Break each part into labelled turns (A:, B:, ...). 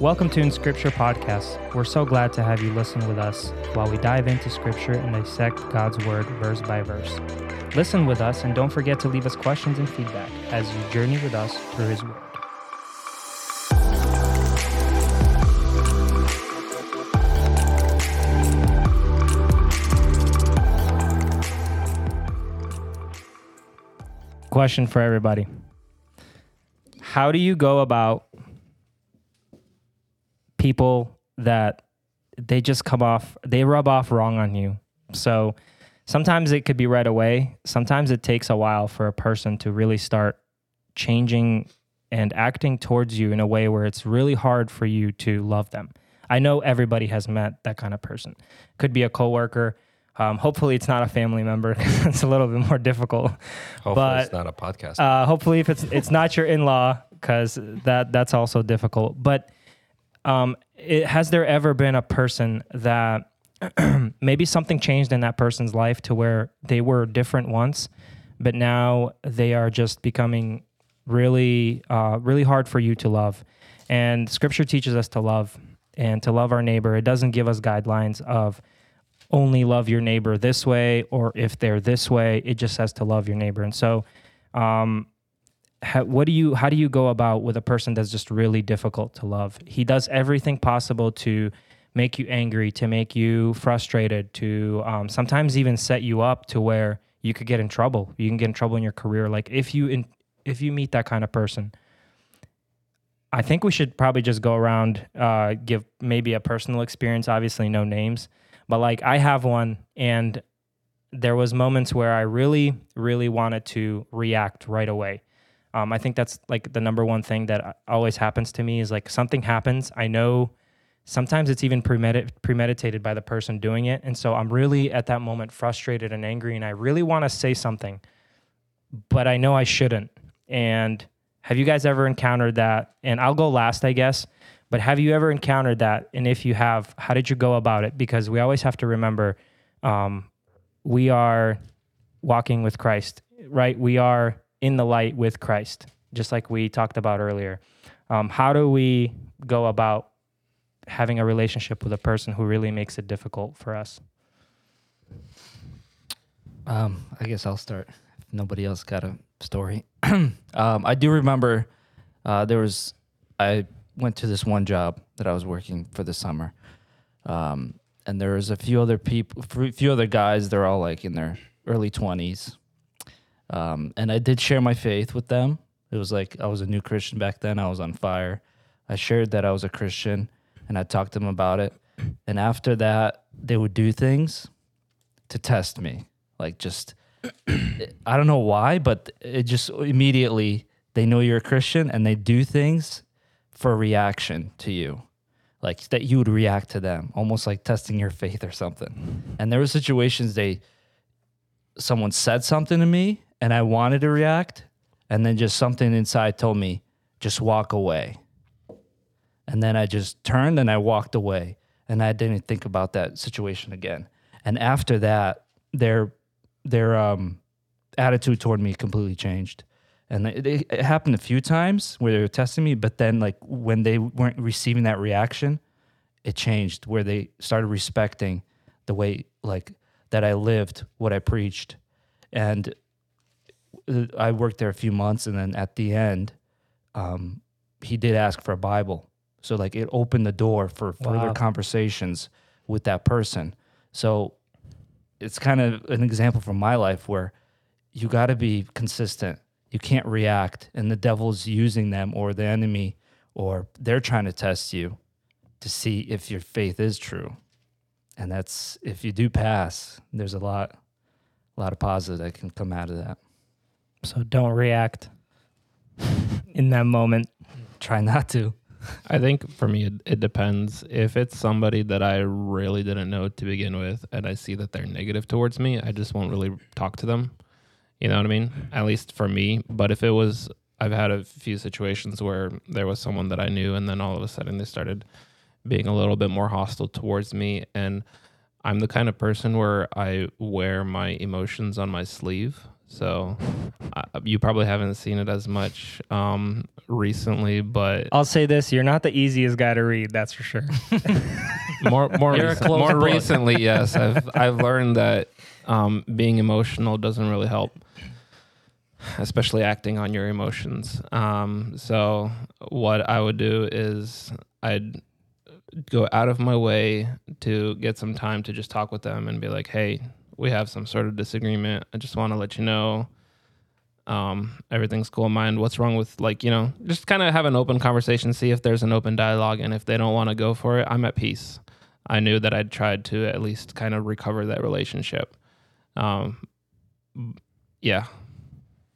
A: Welcome to In Scripture Podcast. We're so glad to have you listen with us while we dive into Scripture and dissect God's Word verse by verse. Listen with us and don't forget to leave us questions and feedback as you journey with us through His Word. Question for everybody How do you go about people that they just come off, they rub off wrong on you? So sometimes it could be right away. Sometimes it takes a while for a person to really start changing and acting towards you in a way where it's really hard for you to love them. I know everybody has met that kind of person. Could be a coworker. Um, hopefully, it's not a family member. it's a little bit more difficult.
B: Hopefully,
A: But,
B: it's not a podcast.
A: Uh, hopefully, if it's it's not your in law, because that that's also difficult. But um, it, has there ever been a person that maybe something changed in that person's life to where they were different once, but now they are just becoming really uh, really hard for you to love. And Scripture teaches us to love and to love our neighbor. It doesn't give us guidelines of only love your neighbor this way or if they're this way it just says to love your neighbor and so um how, what do you how do you go about with a person that's just really difficult to love? He does everything possible to make you angry to make you frustrated to um, sometimes even set you up to where you could get in trouble. You can get in trouble in your career. Like if you in, if you meet that kind of person i think we should probably just go around uh, give maybe a personal experience obviously no names but like I have one and there was moments where I really, really wanted to react right away. Um, I think that's like the number one thing that always happens to me is like something happens. I know sometimes it's even premedit- premeditated by the person doing it. And so I'm really at that moment frustrated and angry and I really want to say something, but I know I shouldn't. And have you guys ever encountered that? And I'll go last, I guess. But have you ever encountered that? And if you have, how did you go about it? Because we always have to remember um, we are walking with Christ, right? We are in the light with Christ, just like we talked about earlier. Um, how do we go about having a relationship with a person who really makes it difficult for us?
C: Um, I guess I'll start. Nobody else got a story. um, I do remember uh, there was I went to this one job that I was working for the summer, um, and there was a few other people, few other guys. They're all like in their early twenties, um, and I did share my faith with them. It was like I was a new Christian back then. I was on fire. I shared that I was a Christian, and I talked to them about it. And after that, they would do things to test me, like just I don't know why, but it just immediately they know you're a Christian and they do things for reaction to you. Like that you would react to them, almost like testing your faith or something. And there were situations they someone said something to me and I wanted to react, and then just something inside told me, just walk away. And then I just turned and I walked away and I didn't think about that situation again. And after that, their their um, attitude toward me completely changed. And it, it, happened a few times where they were testing me, but then like when they weren't receiving that reaction, it changed where they started respecting the way like that I lived, what I preached, and I worked there a few months, and then at the end, um, he did ask for a Bible, so like it opened the door for further
A: Wow.
C: conversations with that person. So it's kind of an example from my life where you got to be consistent. You can't react, and the devil's using them or the enemy, or they're trying to test you to see if your faith is true. And that's if you do pass, there's a lot, a lot of positive that can come out of that.
A: So don't react in that moment.
C: Try not to.
D: I think for me, it, it depends. If it's somebody that I really didn't know to begin with, and I see that they're negative towards me, I just won't really talk to them. You know what I mean? At least for me. But if it was, I've had a few situations where there was someone that I knew, and then all of a sudden they started being a little bit more hostile towards me. And I'm the kind of person where I wear my emotions on my sleeve. So uh, you probably haven't seen it as much um, recently, but
A: I'll say this: you're not the easiest guy to read. That's for sure.
D: more more,
C: You're
D: recent- more
C: book.
D: recently, yes, I've I've learned that um, being emotional doesn't really help, especially acting on your emotions. Um, so what I would do is I'd go out of my way to get some time to just talk with them and be like, hey, we have some sort of disagreement. I just want to let you know. Um, everything's cool in mind. What's wrong with like, you know, just kind of have an open conversation, see if there's an open dialogue. And if they don't want to go for it, I'm at peace. I knew that I'd tried to at least kind of recover that relationship. Um, yeah,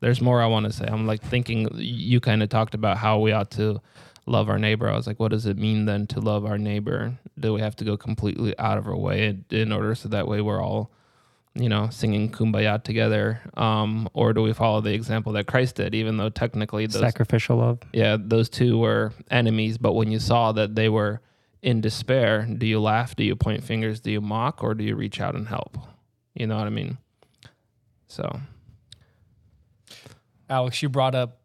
D: there's more I want to say. I'm like thinking you kind of talked about how we ought to love our neighbor. I was like, what does it mean then to love our neighbor? Do we have to go completely out of our way in- in order so that way we're all, you know, singing kumbaya together? Um, or do we follow the example that Christ did, even though technically those
A: Sacrificial love.
D: yeah, those two were enemies, but when you saw that they were in despair, do you laugh? Do you point fingers? Do you mock? Or do you reach out and help? You know what I mean? So,
B: Alex, you brought up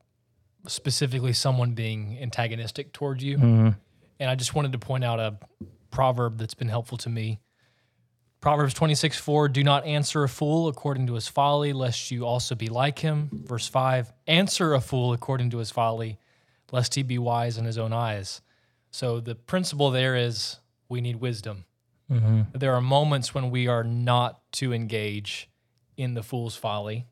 B: specifically someone being antagonistic towards you.
A: Mhm.
B: And I just wanted to point out a proverb that's been helpful to me. Proverbs 26, 4, do not answer a fool according to his folly, lest you also be like him. Verse 5, answer a fool according to his folly, lest he be wise in his own eyes. So the principle there is we need wisdom. Mm-hmm. There are moments when we are not to engage in the fool's folly,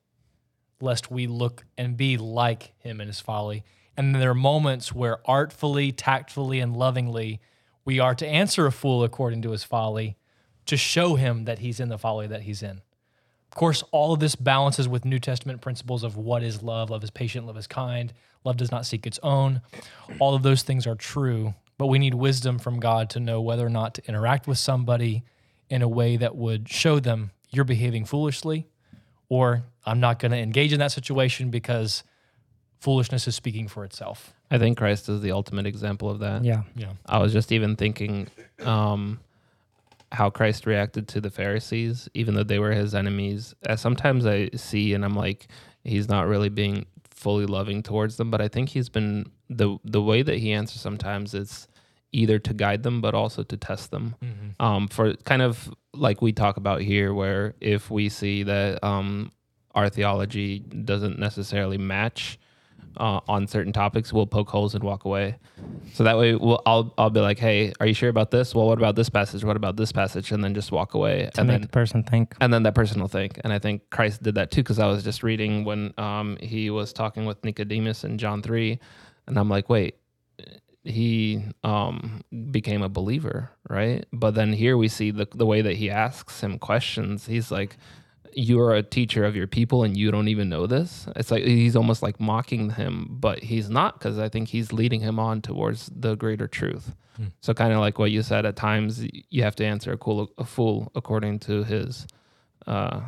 B: lest we look and be like him in his folly. And then there are moments where artfully, tactfully, and lovingly we are to answer a fool according to his folly to show him that he's in the folly that he's in. Of course, all of this balances with New Testament principles of what is love. Love is patient, love is kind, love does not seek its own. All of those things are true, but we need wisdom from God to know whether or not to interact with somebody in a way that would show them you're behaving foolishly or I'm not going to engage in that situation because foolishness is speaking for itself.
D: I think Christ is the ultimate example of that.
A: Yeah.
B: Yeah.
D: I was just even thinking um, how Christ reacted to the Pharisees, even though they were his enemies. As sometimes I see and I'm like, he's not really being fully loving towards them, but I think he's been the the way that he answers sometimes is either to guide them but also to test them. Um, for kind of like we talk about here, where if we see that um, our theology doesn't necessarily match uh, on certain topics, we'll poke holes and walk away. So that way, we'll, I'll I'll be like, "Hey, are you sure about this? Well, what about this passage? What about this passage?" And then just walk away,
A: To
D: and
A: make
D: then
A: the person think.
D: and then that person will think. And I think Christ did that too, because I was just reading when um, he was talking with Nicodemus in John three, and I'm like, wait, he um, became a believer, right? But then here we see the the way that he asks him questions. He's like, "You are a teacher of your people, and you don't even know this." It's like he's almost like mocking him, but he's not, because I think he's leading him on towards the greater truth. So kind of like what you said, at times you have to answer a, cool, a fool according to his, uh,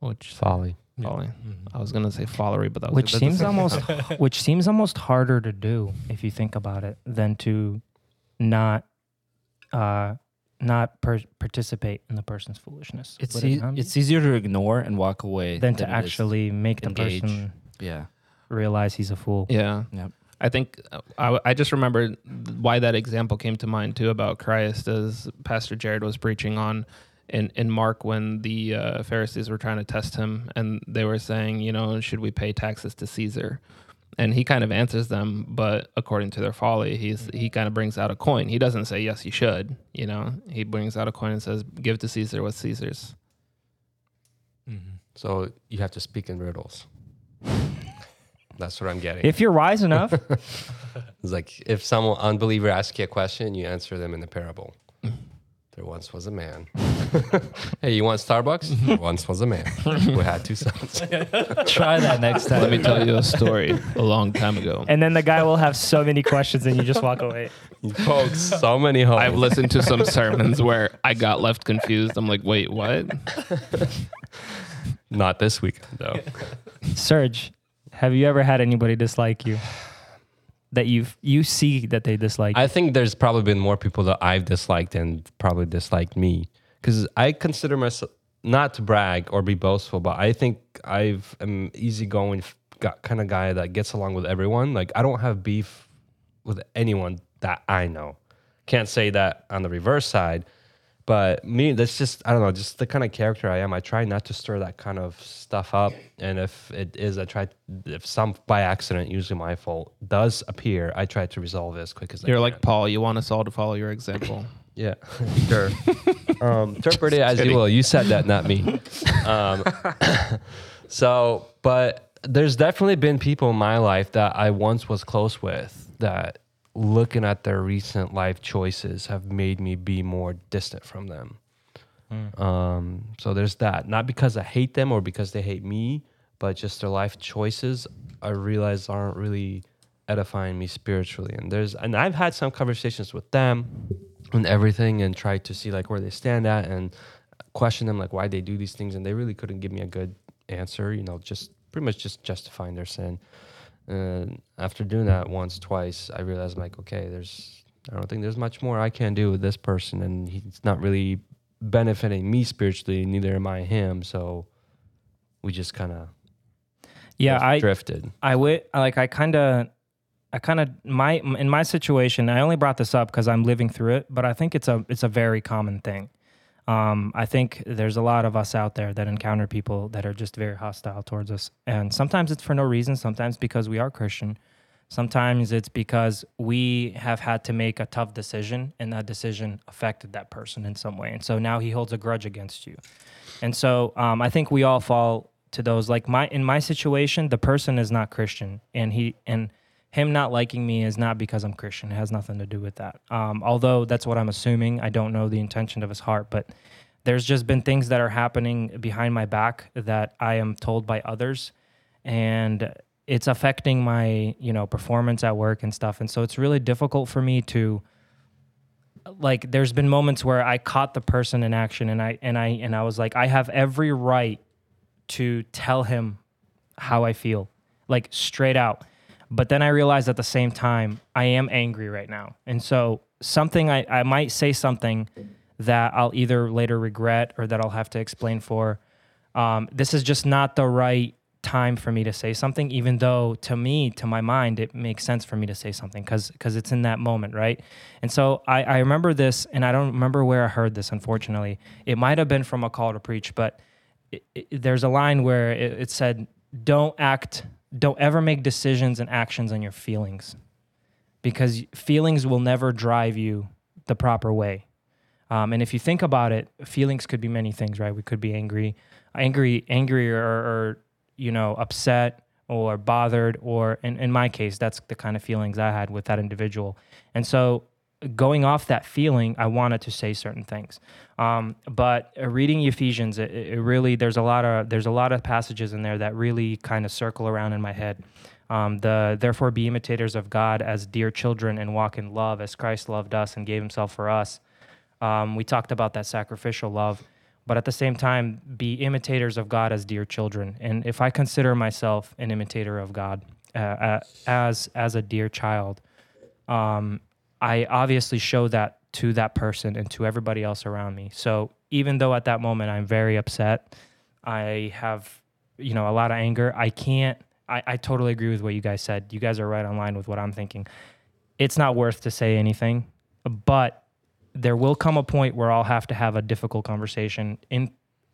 D: which
E: Folly.
D: folly. I was gonna say follery, but that was
A: Which
D: that's
A: seems almost which seems almost harder to do if you think about it than to not uh not per- participate in the person's foolishness.
C: It's
A: Would it
C: e-
A: not be?
C: it's easier to ignore and walk away
A: than to actually make the person
C: yeah.
A: realize he's a fool.
D: Yeah.
C: Yep.
D: I think uh, I, I just remember why that example came to mind too about Christ as Pastor Jared was preaching on in, in Mark when the uh, Pharisees were trying to test him and they were saying, you know, should we pay taxes to Caesar? And he kind of answers them, but according to their folly, he's mm-hmm. he kind of brings out a coin. He doesn't say yes, you should. You know, he brings out a coin and says, "Give to Caesar what's Caesar's." Mm-hmm.
E: So you have to speak in riddles. That's what I'm getting.
A: If you're wise enough,
E: it's like if some unbeliever asks you a question, you answer them in the parable. There once was a man. hey, you want Starbucks? There once was a man who had two sons.
C: Try that next time.
D: Let me tell you a story a long time ago.
A: and then the guy will have so many questions and you just walk away.
E: Folks, so many holes.
D: I've listened to some sermons where I got left confused. I'm like, wait, what?
E: Not this weekend though.
A: Serge, have you ever had anybody dislike you? That you you see that they dislike?
E: I think there's probably been more people that I've disliked and probably disliked me because I consider myself not to brag or be boastful, but I think I've am easygoing kind of guy that gets along with everyone. Like I don't have beef with anyone that I know. Can't say that on the reverse side, but me, that's just I don't know, just the kind of character I am. I try not to stir that kind of stuff up, and if it is, I try if some by accident, usually my fault, does appear, I try to resolve it as quick as I
D: You're
E: can.
D: like Paul. You want us all to follow your example.
E: Yeah, sure. um, interpret it as you will. You said that, not me. Um, so, but there's definitely been people in my life that I once was close with that looking at their recent life choices have made me be more distant from them. Um, so there's that. Not because I hate them or because they hate me, but just their life choices I realize aren't really edifying me spiritually. And there's and I've had some conversations with them and everything and tried to see like where they stand at and question them like why they do these things and they really couldn't give me a good answer, you know, just pretty much just justifying their sin. And after doing that once, twice, I realized like, okay, there's I don't think there's much more I can do with this person and he's not really benefiting me spiritually, neither am I him. So we just kind of
A: Yeah, I
E: drifted.
A: I would like I kind of I kind of my in my situation I only brought this up because I'm living through it, but I think it's a it's a very common thing. Um, I think there's a lot of us out there that encounter people that are just very hostile towards us, and sometimes it's for no reason. Sometimes because we are Christian. Sometimes it's because we have had to make a tough decision, and that decision affected that person in some way, and so now he holds a grudge against you. And so um, I think we all fall to those. Like my in my situation, the person is not Christian, and he and him not liking me is not because I'm Christian. It has nothing to do with that. Um, although that's what I'm assuming. I don't know the intention of his heart, but there's just been things that are happening behind my back that I am told by others, and it's affecting my you know performance at work and stuff. And so it's really difficult for me to like there's been moments where I caught the person in action and I and I and I was like I have every right to tell him how I feel like straight out but then I realized at the same time I am angry right now. And so something I, I might say something that I'll either later regret or that I'll have to explain for. Um, this is just not the right time for me to say something even though to me to my mind it makes sense for me to say something because because it's in that moment right? And so I, I remember this and i don't remember where i heard this unfortunately. It might have been from a call to preach but it, it, there's a line where it, it said don't act don't ever make decisions and actions on your feelings because feelings will never drive you the proper way um, and if you think about it feelings could be many things right we could be angry angry angry or, or you know, upset or bothered, or in, in my case, that's the kind of feelings I had with that individual. And so, going off that feeling, I wanted to say certain things. Um, but uh, reading Ephesians, it, it really there's a lot of there's a lot of passages in there that really kind of circle around in my head. Um, the therefore be imitators of God as dear children and walk in love as Christ loved us and gave Himself for us. Um, we talked about that sacrificial love but at the same time be imitators of God as dear children. And if I consider myself an imitator of God uh, uh, as as a dear child, um, I obviously show that to that person and to everybody else around me. So even though at that moment I'm very upset, I have you know a lot of anger. I can't. I, I totally agree with what you guys said. You guys are right on line with what I'm thinking. It's not worth to say anything, but there will come a point where I'll have to have a difficult conversation in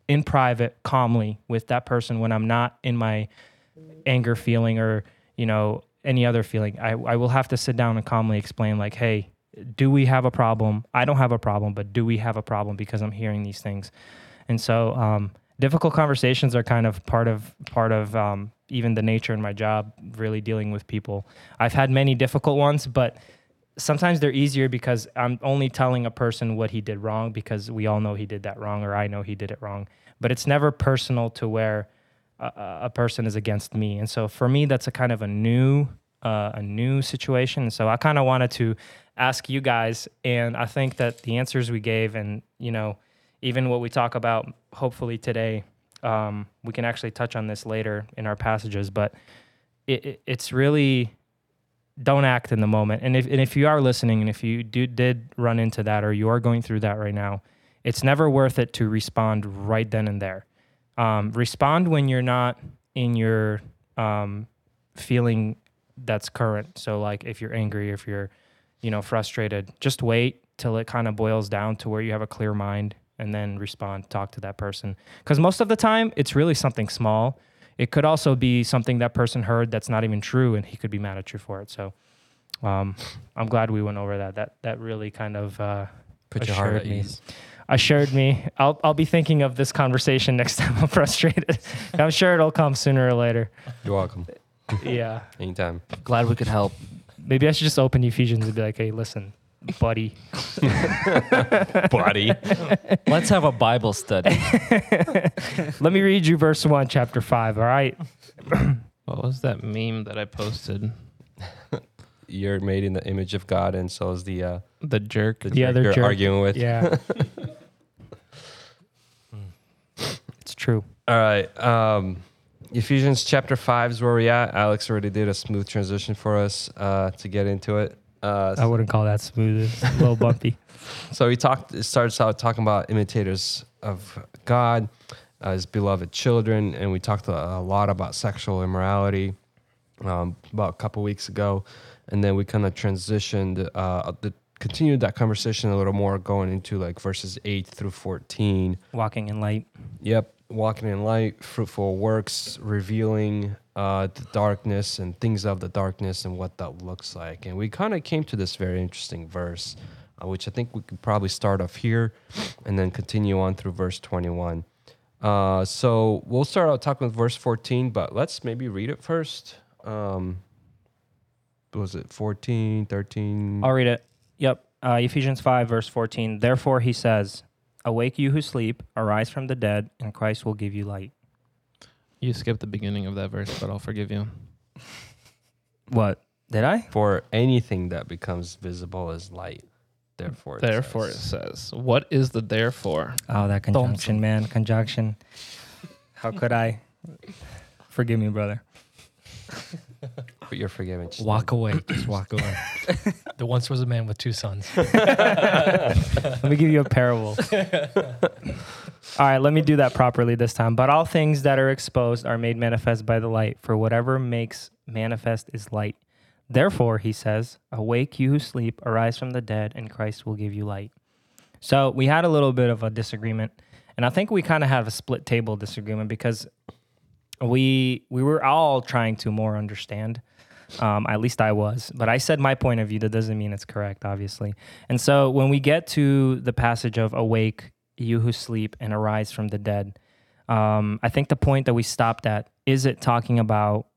A: in private, calmly with that person when I'm not in my anger feeling or you know any other feeling. I, I will have to sit down and calmly explain like, hey, do we have a problem? I don't have a problem, but do we have a problem because I'm hearing these things? And so um, difficult conversations are kind of part of part of um, even the nature in my job, really dealing with people. I've had many difficult ones, but sometimes they're easier because I'm only telling a person what he did wrong because we all know he did that wrong or I know he did it wrong. But it's never personal to where a, a person is against me. And so for me, that's a kind of a new uh, a new situation. So I kind of wanted to ask you guys, and I think that the answers we gave, and you know, even what we talk about, hopefully today, um, we can actually touch on this later in our passages. But it, it, it's really don't act in the moment. And if and if you are listening, and if you do did run into that, or you are going through that right now, it's never worth it to respond right then and there. Um, respond when you're not in your um, feeling that's current. So like if you're angry, if you're, you know, frustrated, just wait till it kind of boils down to where you have a clear mind and then respond, talk to that person. Because most of the time, it's really something small. It could also be something that person heard that's not even true, and he could be mad at you for it. So, um, I'm glad we went over that. That that really kind of uh,
E: Put your heart
A: assured
E: at
A: me.
E: ease.
A: assured me. I'll I'll be thinking of this conversation next time I'm frustrated. I'm sure it'll come sooner or later.
E: You're welcome.
A: Yeah.
E: Anytime.
C: Glad we could help.
A: Maybe I should just open Ephesians and be like, hey, listen, buddy.
E: Buddy.
C: Let's have a Bible study.
A: Let me read you verse one, chapter five. All right.
D: What was that meme that I posted?
E: You're made in the image of God, and so is the uh,
D: The jerk.
E: the
A: The
E: jerk
A: other
E: you're
A: jerk.
E: arguing with.
A: Yeah. it's true.
E: All right. Um, Ephesians chapter five is where we at. Alex already did a smooth transition for us uh, to get into it. Uh,
A: I wouldn't call that smooth. It's a little bumpy.
E: So he talked. It starts out talking about imitators of God, uh, his beloved children, and we talked a, a lot about sexual immorality um, about a couple weeks ago, and then we kind of transitioned, uh, the, continued that conversation a little more, going into like verses eight through fourteen.
A: Walking in light.
E: Yep, walking in light, fruitful works, revealing uh, the darkness and things of the darkness and what that looks like. And we kind of came to this very interesting verse, uh, which I think we could probably start off here and then continue on through verse 21. Uh, so we'll start out talking with verse 14, but let's maybe read it first. Um, was it 14, 13?
A: I'll read it. Yep. Uh, Ephesians 5, verse 14. Therefore, he says, Awake you who sleep, arise from the dead, and Christ will give you light.
D: You skipped the beginning of that verse, but I'll forgive you.
A: What? Did I?
E: For anything that becomes visible is light. Therefore, it
D: Therefore, it
E: says.
D: says, What is the therefore?
A: Oh, that conjunction, man. Conjunction. How could I? Forgive me, brother.
E: But you're forgiven. Just
C: walk away. Just walk away.
B: There once was a man with two sons.
A: Let me give you a parable. all right, let me do that properly this time. But all things that are exposed are made manifest by the light, for whatever makes manifest is light. Therefore, he says, Awake, you who sleep, arise from the dead, and Christ will give you light. So we had a little bit of a disagreement, and I think we kind of have a split table disagreement because we we were all trying to more understand. Um, at least I was, but I said my point of view. That doesn't mean it's correct, obviously. And so when we get to the passage of "Awake, you who sleep, and arise from the dead," um, I think the point that we stopped at is it talking about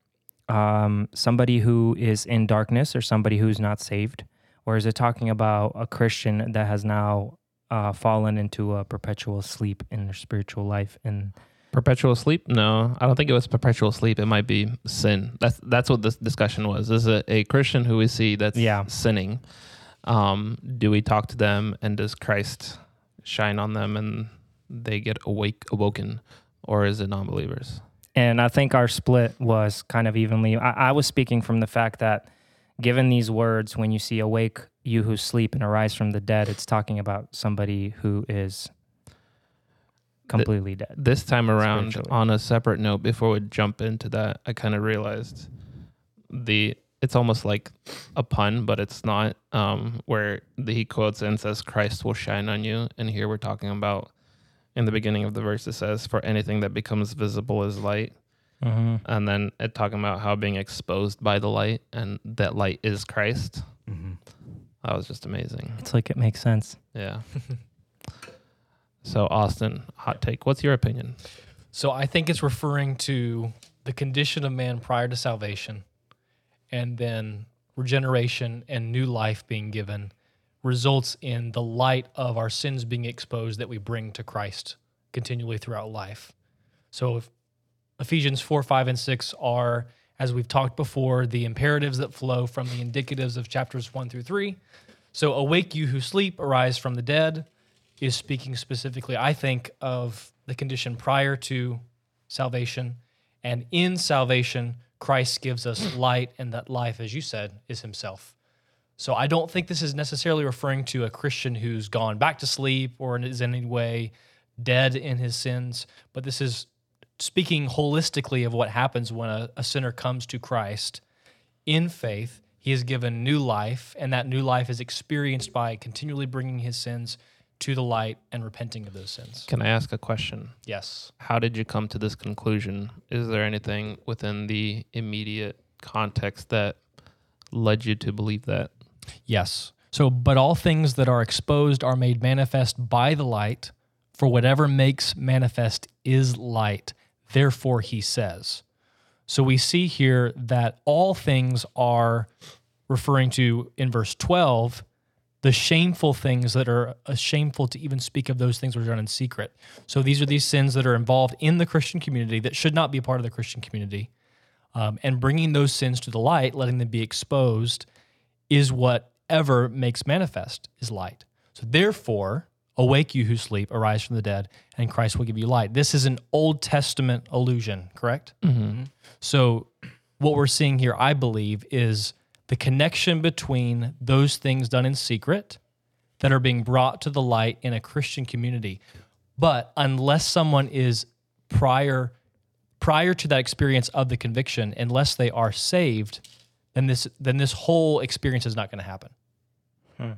A: um, somebody who is in darkness or somebody who's not saved, or is it talking about a Christian that has now uh, fallen into a perpetual sleep in their spiritual life? And
D: Perpetual sleep? No, I don't think it was perpetual sleep. It might be sin. That's that's what this discussion was. Is a, a Christian who we see that's
A: Yeah.
D: sinning. Um, do we talk to them and does Christ shine on them and they get awake awoken, or is it non-believers?
A: And I think our split was kind of evenly. I, I was speaking from the fact that given these words, when you see awake, you who sleep and arise from the dead, it's talking about somebody who is completely dead.
D: This time around, on a separate note, before we jump into that, I kind of realized the it's almost like a pun, but it's not. Um, where the, he quotes and says, "Christ will shine on you," and here we're talking about in the beginning of the verse it says, "For anything that becomes visible is light,"
A: hmm
D: and then it talking about how being exposed by the light and that light is Christ.
C: Mhm.
D: That was just amazing.
A: It's like it makes sense.
D: Yeah. so Austin, hot take. What's your opinion?
B: So I think it's referring to the condition of man prior to salvation and then regeneration and new life being given results in the light of our sins being exposed that we bring to Christ continually throughout life. So Ephesians 4, 5, and 6 are, as we've talked before, the imperatives that flow from the indicatives of chapters 1 through 3. So awake you who sleep, arise from the dead is speaking specifically, I think, of the condition prior to salvation. And in salvation, Christ gives us light, and that life, as you said, is Himself. So I don't think this is necessarily referring to a Christian who's gone back to sleep or is in any way dead in his sins, but this is speaking holistically of what happens when a, a sinner comes to Christ in faith. He is given new life, and that new life is experienced by continually bringing his sins to the light and repenting of those sins.
D: Can I ask a question?
B: Yes.
D: How did you come to this conclusion? Is there anything within the immediate context that led you to believe that?
B: Yes. So, but all things that are exposed are made manifest by the light, for whatever makes manifest is light. Therefore, he says. So we see here that all things are referring to in verse 12 the shameful things that are uh, shameful to even speak of those things which are done in secret. So these are these sins that are involved in the Christian community that should not be part of the Christian community. Um, and bringing those sins to the light, letting them be exposed, is whatever makes manifest is light. So therefore, awake you who sleep, arise from the dead, and Christ will give you light. This is an Old Testament allusion, correct?
D: Mm-hmm.
B: So what we're seeing here, I believe, is the connection between those things done in secret that are being brought to the light in a Christian community. But unless someone is prior prior to that experience of the conviction, unless they are saved, then this then this whole experience is not going to happen. Hmm.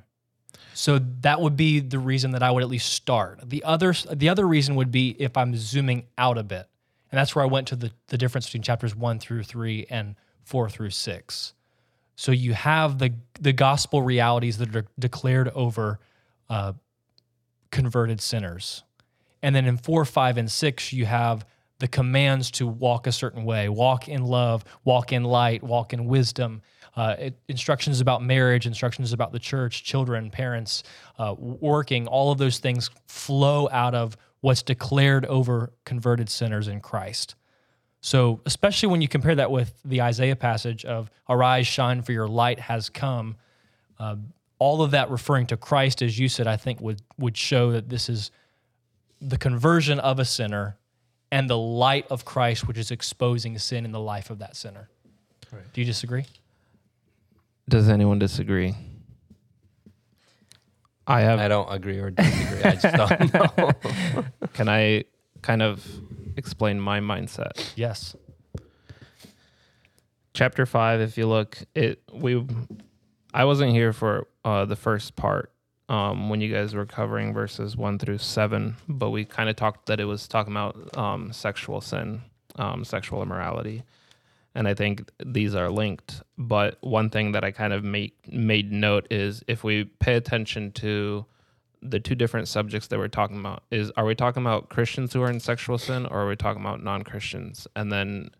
B: So that would be the reason that I would at least start. The other the other reason would be if I'm zooming out a bit. And that's where I went to the, the difference between chapters one through three and four through six. So you have the the gospel realities that are declared over uh, converted sinners, and then in four, five, and six you have the commands to walk a certain way, walk in love, walk in light, walk in wisdom. Uh, instructions about marriage, instructions about the church, children, parents, uh, working. All of those things flow out of what's declared over converted sinners in Christ. So, especially when you compare that with the Isaiah passage of "Arise, shine, for your light has come," uh, all of that referring to Christ, as you said, I think would would show that this is the conversion of a sinner and the light of Christ, which is exposing sin in the life of that sinner. Do you disagree?
D: Does anyone disagree? I have.
E: I don't agree or disagree. I just don't know.
D: Can I kind of explain my mindset?
B: Yes.
D: Chapter five, if you look, it we I wasn't here for uh, the first part um, when you guys were covering verses one through seven, but we kind of talked that it was talking about um, sexual sin, um, sexual immorality, and I think these are linked. But one thing that I kind of made made note is if we pay attention to the two different subjects that we're talking about is are we talking about Christians who are in sexual sin or are we talking about non-Christians? And then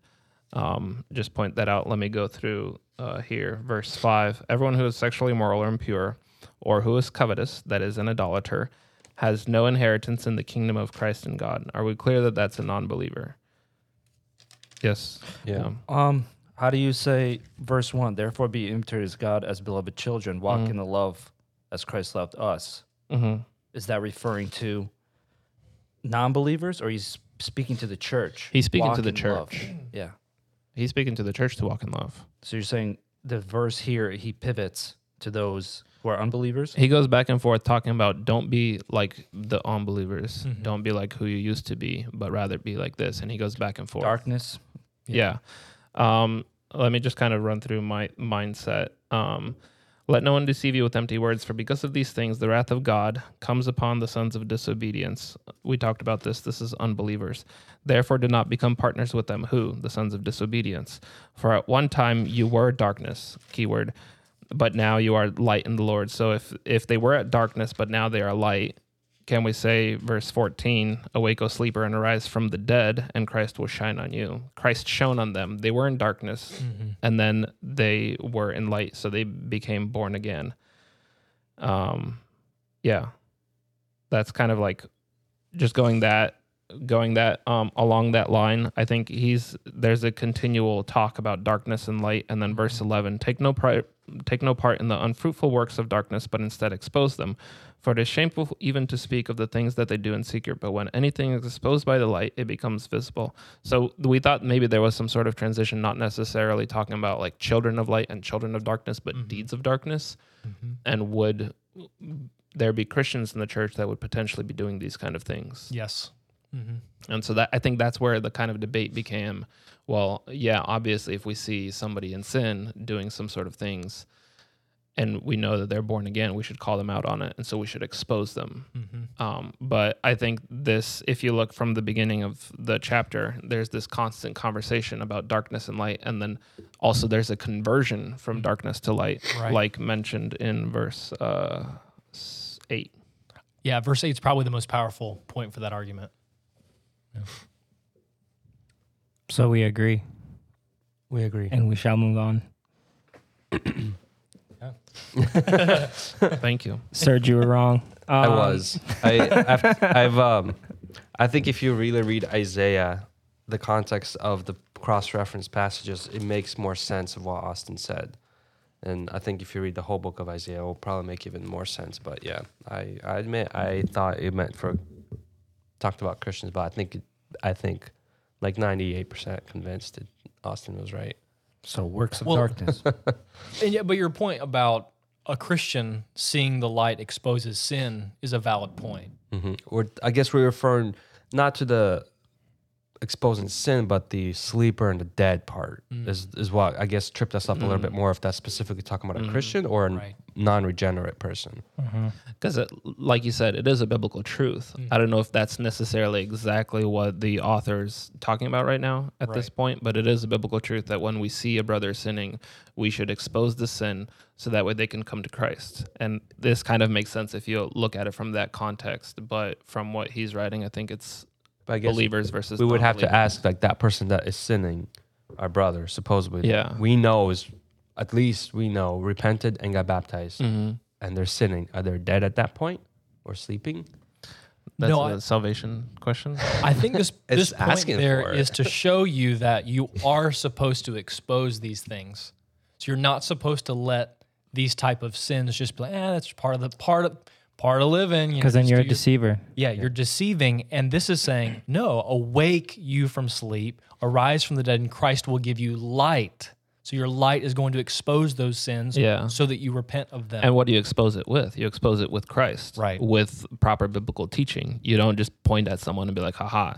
D: um, just point that out. Let me go through uh, here. Verse 5 Everyone who is sexually immoral or impure, or who is covetous, that is, an idolater, has no inheritance in the kingdom of Christ and God. Are we clear that that's a non believer? Yes.
E: Yeah.
C: Um, how do you say verse one? Therefore, be imitators of God as beloved children. Walk
D: Mhm.
C: in the love as Christ loved us.
D: Hmm
C: Is that referring to non-believers, or he's speaking to the church?
D: He's speaking
C: Walk
D: to the
C: in love.
D: church.
C: Yeah.
D: He's speaking to the church to walk in love.
C: So you're saying the verse here he pivots to those who are unbelievers.
D: He goes back and forth talking about don't be like the unbelievers.
B: Mhm.
D: Don't be like who you used to be, but rather be like this. And he goes back and forth.
C: Darkness.
D: Yeah. Um, let me just kind of run through my mindset. Um, let no one deceive you with empty words, for because of these things, the wrath of God comes upon the sons of disobedience. We talked about this. This is unbelievers. Therefore, do not become partners with them. Who? The sons of disobedience. For at one time you were darkness, keyword, but now you are light in the Lord. So if if they were at darkness, but now they are light, can we say verse 14 awake o sleeper and arise from the dead and christ will shine on you. Christ shone on them. They were in darkness and then they were in light so they became born again. Um yeah. That's kind of like just going that going that um along that line. I think he's there's a continual talk about darkness and light and then verse 11 take no pri- take no part in the unfruitful works of darkness, but instead expose them. For it is shameful even to speak of the things that they do in secret, but when anything is exposed by the light, it becomes visible. So we thought maybe there was some sort of transition, not necessarily talking about like children of light and children of darkness, but
B: Mhm.
D: deeds of darkness.
B: Mm-hmm.
D: And would there be Christians in the church that would potentially be doing these kind of things?
B: Yes. Mm-hmm.
D: And so that I think that's where the kind of debate became. Well, yeah, obviously, if we see somebody in sin doing some sort of things, and we know that they're born again, we should call them out on it, and so we should expose them.
B: Mm-hmm.
D: Um, but I think this, if you look from the beginning of the chapter, there's this constant conversation about darkness and light, and then also there's a conversion from darkness to light,
B: Right.
D: like mentioned in verse uh, eight.
B: Yeah, verse 8 is probably the most powerful point for that argument.
A: So we agree,
E: We agree.
A: and we shall move on.
D: Thank you.
A: Serge, you were wrong.
E: I
A: Um,
E: was. I, I've, I've, um, I think if you really read Isaiah, the context of the cross-reference passages, it makes more sense of what Austin said. And I think if you read the whole book of Isaiah, it will probably make even more sense. But yeah, I, I admit I thought it meant for talked about Christians, but I think, I think, like ninety-eight percent convinced that Austin was right.
C: So works of
B: Well-
C: darkness.
B: And yeah, but your point about a Christian seeing the light exposes sin is a valid point.
E: hmm Or I guess we're referring not to the exposing sin, but the sleeper and the dead part
B: Mm.
E: is is what I guess tripped us up a little bit more. If that's specifically talking about a Christian or a
B: Right.
E: non-regenerate person.
D: Because, like you said, it is a biblical truth.
B: Mm.
D: I don't know if that's necessarily exactly what the author's talking about right now at this point, but it is a biblical truth that when we see a brother sinning, we should expose the sin so that way they can come to Christ. And this kind of makes sense if you look at it from that context. But from what he's writing, I think it's
E: But I guess
D: believers versus
E: we would have to ask like that person that is sinning, our brother, supposedly.
D: Yeah.
E: We know is at least we know repented and got baptized,
D: Mhm.
E: and they're sinning. Are they dead at that point or sleeping?
D: That's
B: No,
D: a
B: I-
D: salvation question.
B: I think this
E: It's
B: this point
E: asking
B: there
E: for
B: is
E: it.
B: to show you that you are supposed to expose these things. So you're not supposed to let these type of sins just be like, eh, that's part of the part of part of living. you know,
A: Because then you're a
B: your-
A: deceiver.
B: Yeah, you're deceiving. And this is saying, no, awake you from sleep, arise from the dead, and Christ will give you light. So your light is going to expose those sins
D: Yeah.
B: so that you repent of them.
D: And what do you expose it with? You expose it with Christ,
B: Right.
D: With proper biblical teaching. You don't just point at someone and be like, haha.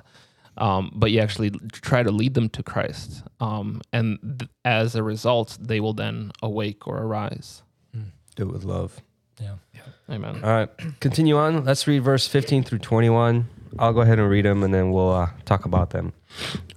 D: Um, but you actually try to lead them to Christ. Um, and th- as a result, they will then awake or arise.
E: Do it with love.
B: Yeah.
D: Amen.
E: All right, continue on. Let's read verse 15 through 21. I'll go ahead and read them and then we'll uh, talk about them.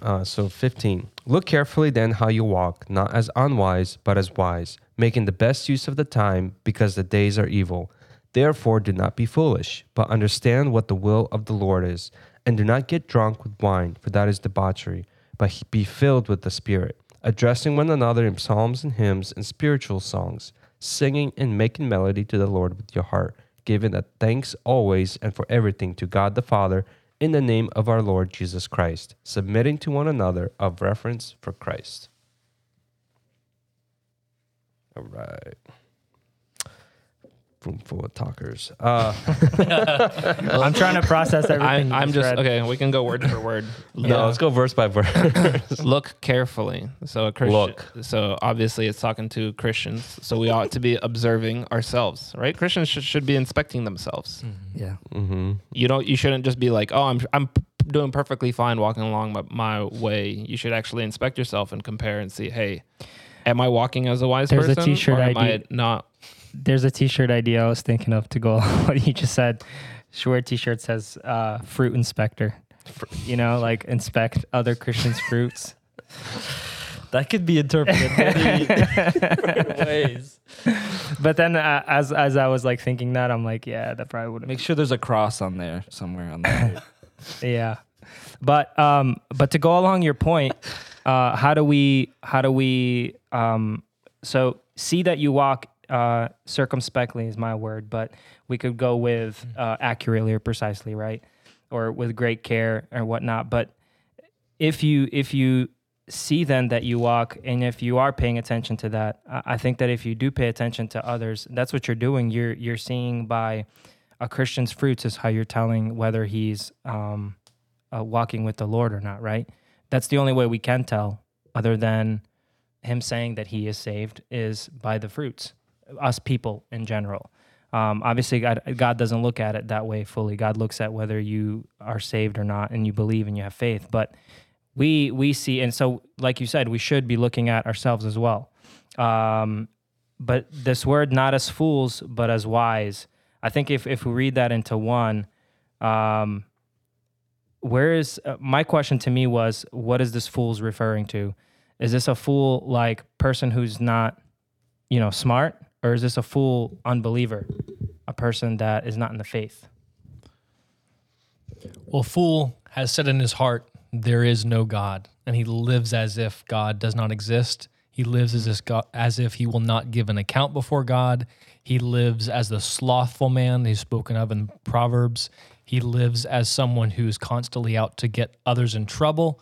E: Uh, so, 15. Look carefully then how you walk, not as unwise, but as wise, making the best use of the time, because the days are evil. Therefore, do not be foolish, but understand what the will of the Lord is. And do not get drunk with wine, for that is debauchery, but be filled with the Spirit, addressing one another in psalms and hymns and spiritual songs, singing and making melody to the Lord with your heart, giving that thanks always and for everything to God the Father in the name of our Lord Jesus Christ, submitting to one another of reverence for Christ. All right. Room full of talkers. Uh,
A: I'm trying to process everything.
D: I, I'm just,
A: read.
D: okay, we can go word for word.
E: No, let's go verse by verse.
D: Look carefully. So a Christian.
E: Look.
D: So obviously, it's talking to Christians. So we ought to be observing ourselves, right? Christians should, should be inspecting themselves.
C: yeah.
E: hmm
D: You don't. You shouldn't just be like, oh, I'm I'm doing perfectly fine walking along my, my way. You should actually inspect yourself and compare and see, hey, am I walking as a wise
A: There's a
D: person?
A: t-shirt
D: or am
A: idea.
D: I not?
A: There's a T-shirt idea I was thinking of to go what you just said. Should wear a T-shirt says uh, "Fruit Inspector." You know, like inspect other Christians' fruits.
E: That could be interpreted many different ways.
A: But then, uh, as as I was like thinking that, I'm like, yeah, that probably would
C: Make sure there's a cross on there somewhere on there.
A: Yeah, but um, but to go along your point, uh, how do we how do we um, so see that you walk uh, circumspectly is my word, but we could go with uh, accurately or precisely, right, or with great care or whatnot. But if you if you see then that you walk, and if you are paying attention to that, I I think that if you do pay attention to others, that's what you're doing. You're you're seeing by a Christian's fruits is how you're telling whether he's um, uh, walking with the Lord or not. Right? That's the only way we can tell, other than him saying that he is saved, is by the fruits. Us people in general. Um, obviously, God, God doesn't look at it that way fully. God looks at whether you are saved or not, and you believe and you have faith. But we we see, and so like you said, we should be looking at ourselves as well. Um, but this word, not as fools, but as wise. I think if if we read that into one, um, where is uh, my question to me was, what is this fool's referring to? Is this a fool like person who's not, you know, smart, or is this a fool unbeliever, a person that is not in the faith?
B: Well, fool has said in his heart, there is no God, and he lives as if God does not exist. He lives as if, God, as if he will not give an account before God. He lives as the slothful man he's spoken of in Proverbs. He lives as someone who is constantly out to get others in trouble.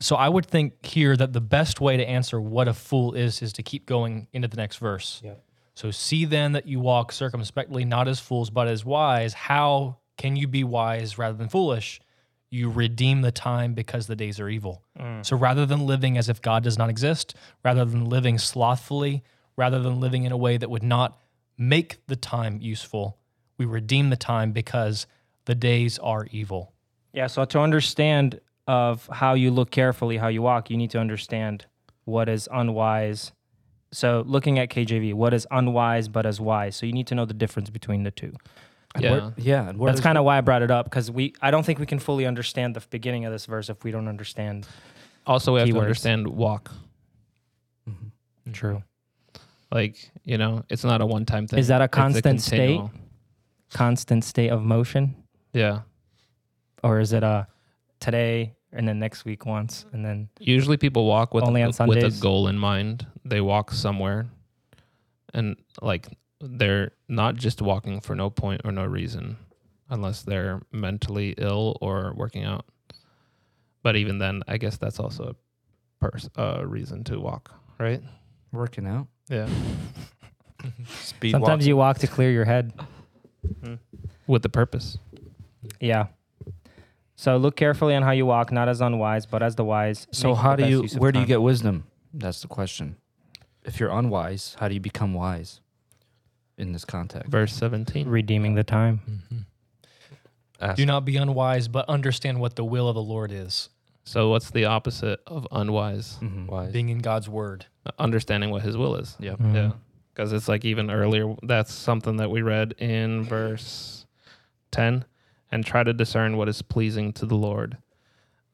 B: So I would think here that the best way to answer what a fool is is to keep going into the next verse. So see then that you walk circumspectly, not as fools, but as wise. How can you be wise rather than foolish? You redeem the time because the days are evil. Mm. So rather than living as if God does not exist, rather than living slothfully, rather than living in a way that would not make the time useful, we redeem the time because the days are evil.
A: Yeah, so to understand of how you look carefully, how you walk, you need to understand what is unwise. So looking at KJV, what is unwise but as wise. So you need to know the difference between the two.
C: And
D: Yeah.
C: where- yeah. And
A: That's kind of why I brought it up because we I don't think we can fully understand the beginning of this verse if we don't understand.
D: Also, we have to understand walk. Mm-hmm.
A: True.
D: Like, you know, it's not a one time thing.
A: Is that a
D: It's
A: constant state? Constant state of motion,
D: Yeah.
A: or is it a today and then next week once and then
D: Usually people walk with,
A: Only on
D: with a goal in mind. They walk somewhere and like they're not just walking for no point or no reason unless they're mentally ill or working out. But even then, I guess that's also a pers- uh, reason to walk, right?
C: working out?
D: Yeah.
E: Speed
A: sometimes
E: walk.
A: you walk to clear your head.
D: With the purpose.
A: Yeah. So look carefully on how you walk, not as unwise, but as the wise.
C: So
A: making
C: how do you? Where do you get wisdom? That's the question. If you're unwise, how do you become wise? In this context,
D: Verse 17.
A: redeeming the time?
E: Ask-
B: Do not be unwise, but understand what the will of the Lord is,
D: So, what's the opposite of unwise?
C: Mhm.
E: wise.
B: being in God's word.
D: Understanding what his will is.
C: Yep.
A: Mhm.
D: Yeah. Because it's like even earlier, that's something that we read in verse 10 and try to discern what is pleasing to the Lord.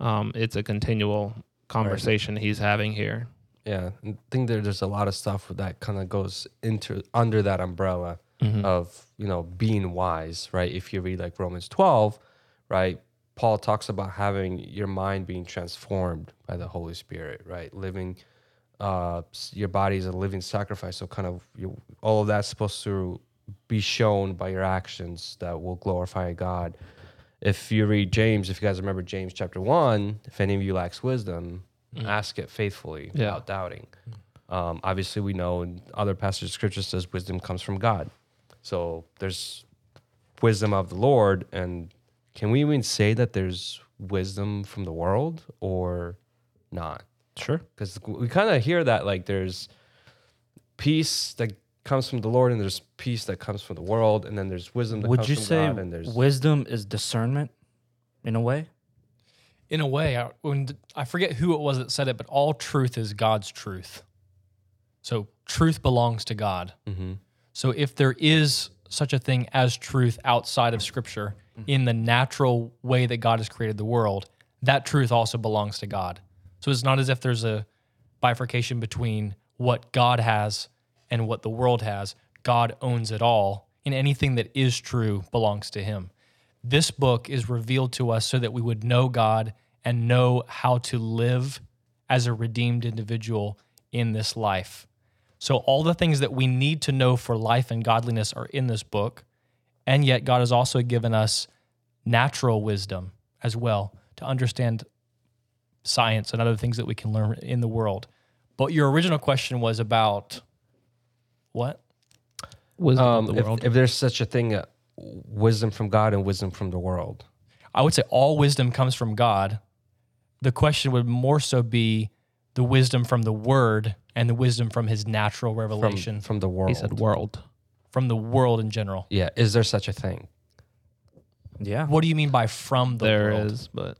D: Um, it's a continual conversation he's having here.
E: Yeah, I think there, there's a lot of stuff that kind of goes into under that umbrella
D: Mhm.
E: of you know being wise, right? If you read like Romans 12, right, Paul talks about having your mind being transformed by the Holy Spirit, right? Living, uh, your body is a living sacrifice, so kind of you, all of that's supposed to be shown by your actions that will glorify God. If you read James, if you guys remember James chapter one, if any of you lacks wisdom, ask it faithfully
D: Yeah.
E: without doubting. Um, obviously, we know in other passages of scripture says wisdom comes from God. So there's wisdom of the Lord, and can we even say that there's wisdom from the world or not?
C: Sure.
E: Because we kind of hear that like there's peace that comes from the Lord, and there's peace that comes from the world, and then there's wisdom that
C: Would
E: comes
C: you
E: from
C: say
E: God, and there's
C: wisdom is discernment, in a way?
B: In a way, I, when I forget who it was that said it, but all truth is God's truth. So truth belongs to God.
E: Mhm.
B: So if there is such a thing as truth outside of Scripture in the natural way that God has created the world, that truth also belongs to God. So it's not as if there's a bifurcation between what God has and what the world has. God owns it all, and anything that is true belongs to Him. This book is revealed to us so that we would know God and know how to live as a redeemed individual in this life. So, all the things that we need to know for life and godliness are in this book. And yet, God has also given us natural wisdom as well to understand science and other things that we can learn in the world. But your original question was about what?
D: Wisdom
E: Um,
D: the
E: if,
D: world.
E: if there's such a thing, uh, wisdom from God and wisdom from the world.
B: I would say all wisdom comes from God. The question would more so be the wisdom from the word and the wisdom from his natural revelation from,
E: from the world.
D: he said world.
B: From the world in general.
E: yeah. Is there such a thing?
C: Yeah.
B: What do you mean by from the
D: There
B: world?
D: is, but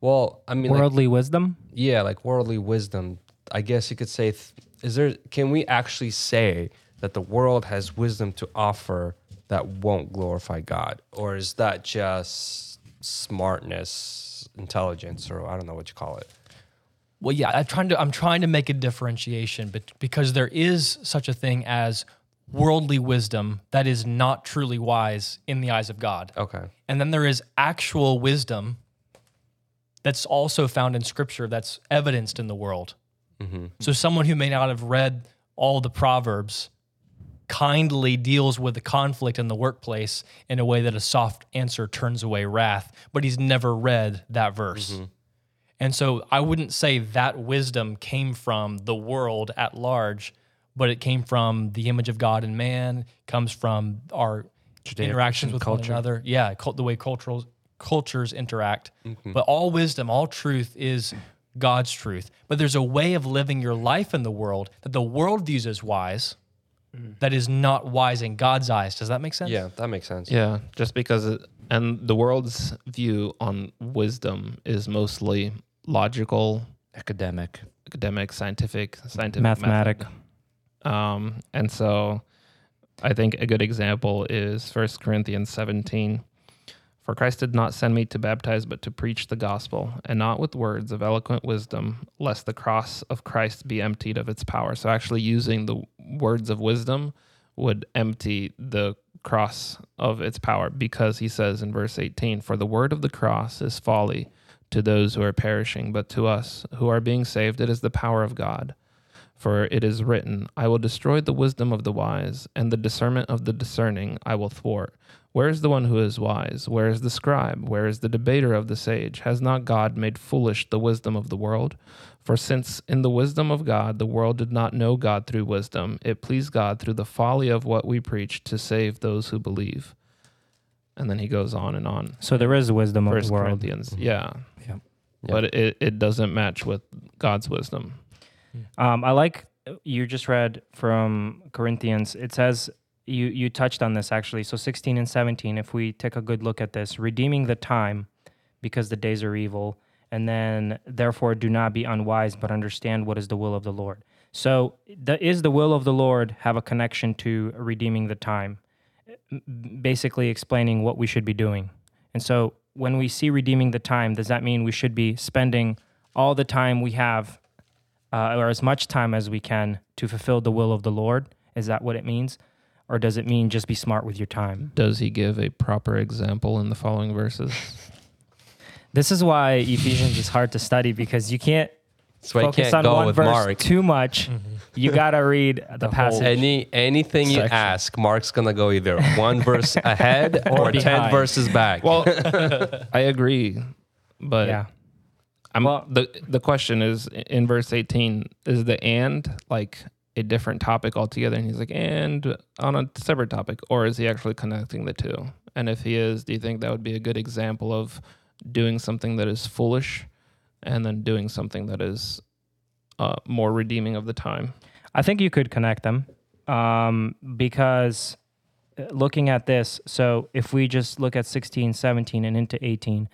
E: Well, I mean, like,
A: Worldly wisdom.
E: yeah, like worldly wisdom. I guess you could say, th- is there, can we actually say that the world has wisdom to offer that won't glorify God? Or is that just smartness, intelligence, or I don't know what you call it?
B: Well, yeah, I'm trying to I'm trying to make a differentiation, but because there is such a thing as worldly wisdom that is not truly wise in the eyes of God.
E: Okay.
B: And then there is actual wisdom that's also found in scripture that's evidenced in the world. Mm-hmm. So someone who may not have read all the proverbs kindly deals with the conflict in the workplace in a way that a soft answer turns away wrath, but he's never read that verse. And so I wouldn't say that wisdom came from the world at large, but it came from the image of God in man, comes from our interactions with
C: culture.
B: one another. Yeah, cul- the way cultural cultures interact.
E: Mm-hmm.
B: But all wisdom, all truth is God's truth. But there's a way of living your life in the world that the world views as wise that is not wise in God's eyes. Does that make sense?
E: Yeah, that makes sense.
D: Yeah, just because it, and the world's view on wisdom is mostly logical,
C: Academic.
D: academic, scientific, scientific,
A: Mathematic.
D: method. Um, and so I think a good example is First Corinthians 17. For Christ did not send me to baptize, but to preach the gospel, and not with words of eloquent wisdom, lest the cross of Christ be emptied of its power. So, actually, using the words of wisdom would empty the cross of its power, because he says in verse 18, For the word of the cross is folly to those who are perishing, but to us who are being saved, it is the power of God. For it is written, I will destroy the wisdom of the wise, and the discernment of the discerning I will thwart. Where is the one who is wise? Where is the scribe? Where is the debater of the sage? Has not God made foolish the wisdom of the world? For since in the wisdom of God the world did not know God through wisdom, it pleased God through the folly of what we preach to save those who believe. And then he goes on and on.
A: So there is wisdom of the world.
D: Corinthians, yeah.
C: Yeah.
D: But it, it doesn't match with God's wisdom.
A: Um, I like you just read from Corinthians. It says you you touched on this actually. So 16 and 17. If we take a good look at this, redeeming the time, because the days are evil, and then therefore do not be unwise, but understand what is the will of the Lord. So the, is the will of the Lord have a connection to redeeming the time? Basically explaining what we should be doing. And so when we see redeeming the time, does that mean we should be spending all the time we have uh, or as much time as we can to fulfill the will of the Lord? Is that what it means? Or does it mean just be smart with your time?
D: Does he give a proper example in the following verses?
A: This is why Ephesians is hard to study because you can't
E: So I
A: focus
E: can't
A: on
E: go
A: one
E: with
A: verse
E: Mark.
A: too much. Mm-hmm. You got to read the,
C: whole-
A: passage.
E: Any anything you ask, Mark's gonna go either one verse ahead
A: Or
E: or, ten verses back.
D: Well, I agree, but
A: yeah.
D: I'm,
A: Well-
D: the the question is in verse 18 is the and like a different topic altogether and he's like and on a separate topic or is he actually connecting the two? And if he is do you think that would be a good example of doing something that is foolish and then doing something that is uh, more redeeming of the time?
A: I think you could connect them um, because uh, looking at this, so if we just look at 16, 17, and into 18,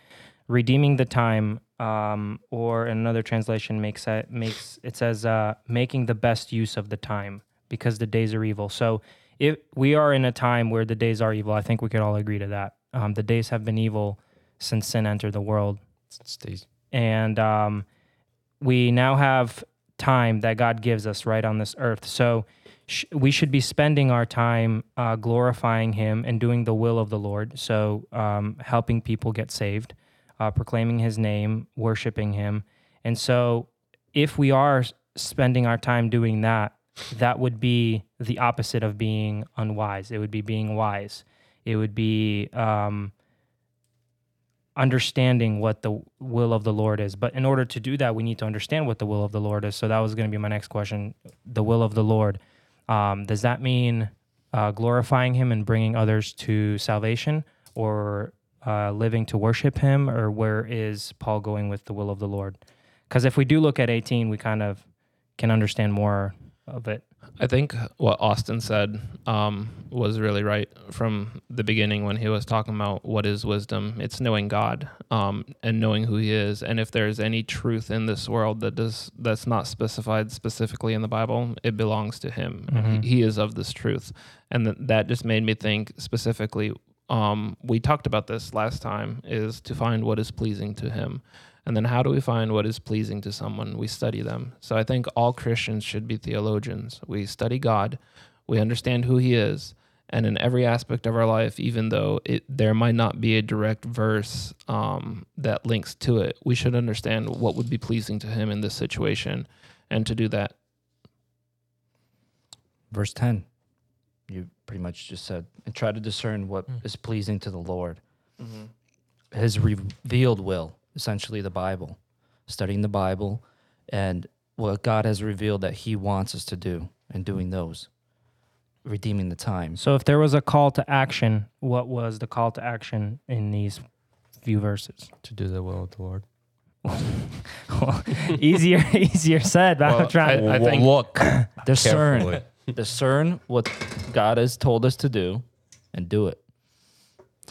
A: redeeming the time, um, or in another translation makes it, makes it says uh, making the best use of the time because the days are evil. So if we are in a time where the days are evil, I think we could all agree to that. Um, the days have been evil since sin entered the world
E: Stays-
A: and um, we now have time that God gives us right on this earth. So sh- we should be spending our time uh, glorifying Him and doing the will of the Lord. So um, helping people get saved, uh, proclaiming His name, worshiping Him. And so if we are spending our time doing that, that would be the opposite of being unwise. It would be being wise. It would be um, understanding what the will of the Lord is. But in order to do that, we need to understand what the will of the Lord is. So that was going to be my next question. The will of the Lord. Um, does that mean uh, glorifying Him and bringing others to salvation, or uh, living to worship Him, or where is Paul going with the will of the Lord? Because if we do look at 18, we kind of can understand more of it.
D: I think what Austin said um, was really right from the beginning when he was talking about what is wisdom. It's knowing God um, and knowing who He is, and if there's any truth in this world that does that's not specified specifically in the Bible, it belongs to Him.
A: Mhm.
D: He, he is of this truth, and th- that just made me think specifically. Um, we talked about this last time: is to find what is pleasing to Him. And then how do we find what is pleasing to someone? We study them. So I think all Christians should be theologians. We study God, we understand who he is, and in every aspect of our life, even though it there might not be a direct verse um, that links to it, we should understand what would be pleasing to him in this situation. And to do that,
C: Verse 10, you pretty much just said, and try to discern what
B: Mm.
C: is pleasing to the Lord. His revealed will, essentially the Bible, studying the Bible and what God has revealed that He wants us to do and doing those, redeeming the time.
A: So if there was a call to action, what was the call to action in these few verses?
E: To do the will of the Lord.
A: easier, easier said. But I'm trying.
D: I- I think-
E: look
C: Discern,
E: carefully.
C: Discern what God has told us to do and do it.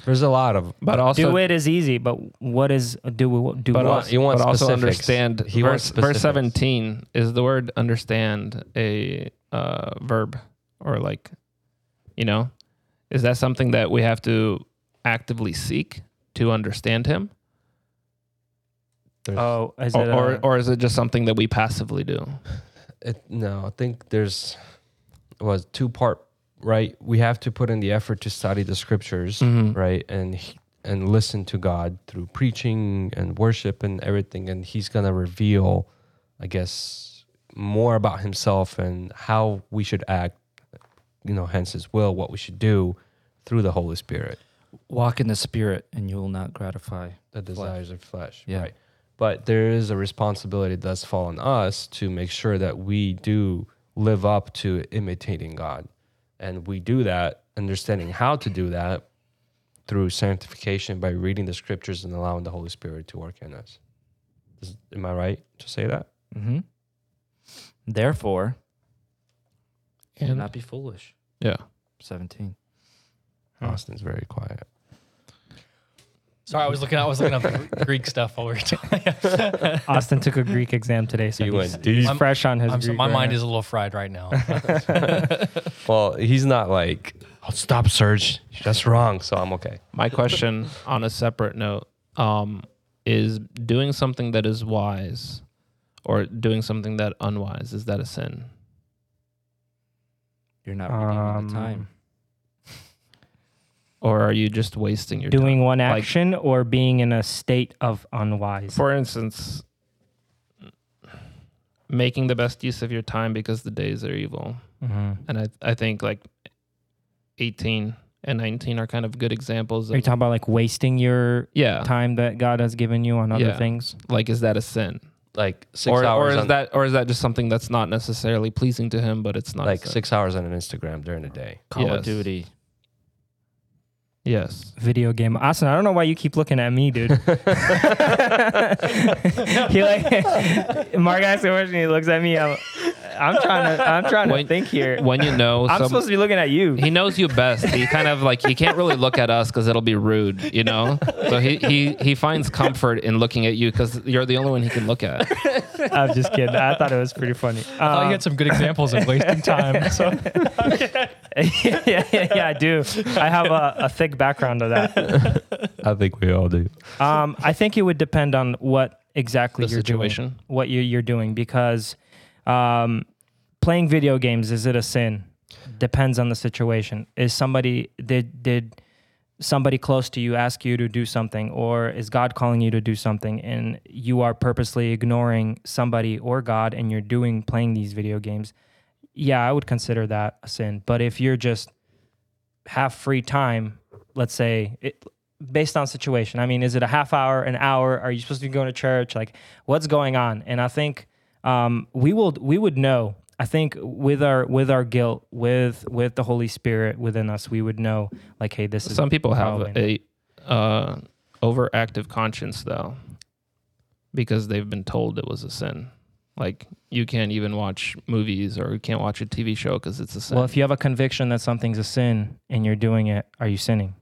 E: There's a lot of
D: but also
A: do it is easy, but what is do we do
D: but,
A: what?
D: also,
E: he wants
D: but also understand
E: He
D: verse,
E: wants
D: verse 17 is the word understand a uh, verb or like you know is that something that we have to actively seek to understand him
E: there's-
A: oh, is
D: or,
A: it
D: or, or is it just something that we passively do
E: It, no, I think there's was two part right. We have to put in the effort to study the scriptures,
D: Mhm.
E: right, and and listen to God through preaching and worship and everything, and He's gonna reveal, I guess, more about Himself and how we should act. You know, hence His will, what we should do through the Holy Spirit.
C: Walk in the Spirit, and you will not gratify.
E: the desires of flesh.
C: Yeah.
E: Right. But there is a responsibility that's does fall on us to make sure that we do live up to imitating God. And we do that, understanding how to do that through sanctification by reading the scriptures and allowing the Holy Spirit to work in us. Is, am I right to say that?
C: Mm-hmm. Therefore,
D: and
C: not be foolish.
D: yeah
C: 17.
A: Hmm.
E: Austin's very quiet.
B: Sorry, I was looking. I was looking up the Greek stuff while we were talking.
A: Austin took a Greek exam today, so
E: You
A: he's,
E: went deep.
A: he's
B: I'm-
A: fresh on his
B: I'm so, my
A: right
B: mind
A: now.
B: is a little fried right now.
E: Well, he's not like, oh, stop, Serge. That's wrong. So I'm okay.
D: my question on a separate note um, is doing something that is wise or doing something that unwise is that a sin
C: You're not redeeming
A: Um,
C: the time.
D: Or are you just wasting your time
A: doing
D: time?
A: one
D: Like-
A: action or being in a state of unwise.
D: For instance, making the best use of your time because the days are evil.
A: Mhm.
D: And I, I think like 18 and 19 are kind of good examples
A: Are you
D: of,
A: talking about like wasting your
D: yeah,
A: time that God has given you on other
D: Yeah.
A: things?
D: like is that a sin?
E: Like six
D: Or, or
E: hours
D: is
E: on,
D: that or is that just something that's not necessarily pleasing to him, but it's not a
E: like
D: sin?
E: six hours on an Instagram during the day.
C: Call of
D: yes.
C: Duty.
D: Yes.
A: Video game. Austin, I don't know why you keep looking at me, dude. he like Mark asks a question, he looks at me. I'm, I'm trying to I'm trying to think here.
D: When you know
A: I'm
D: some-
A: supposed to be looking at you.
D: he knows you best. He kind of like he can't really look at us because it'll be rude, you know. So he he he finds comfort in looking at you because you're the only one he can look at.
A: I'm just kidding. I thought it was pretty funny.
B: Oh, you
A: Um,
B: had some good examples of wasting time. So
A: yeah, yeah, yeah, I do. I have a, a thick background of that.
E: I think we all do.
A: Um, I think it would depend on what exactly
D: The
A: you're
D: situation.
A: doing, what you're, you're doing, because um, playing video games is it a sin? Depends on the situation. Is somebody did did somebody close to you ask you to do something, or is God calling you to do something, and you are purposely ignoring somebody or God, and you're doing playing these video games? Yeah, I would consider that a sin. But if you're just have free time, let's say it, based on situation. I mean, is it a half hour, an hour? Are you supposed to be going to church? Like, what's going on? And I think um, we will we would know. I think with our with our guilt, with with the Holy Spirit within us, we would know like, hey, this is
D: Some people have
A: probably
D: a uh, overactive conscience though, because they've been told it was a sin. Like you can't even watch movies or you can't watch a TV show because it's a sin.
A: Well, if you have a conviction that something's a sin and you're doing it, are you sinning?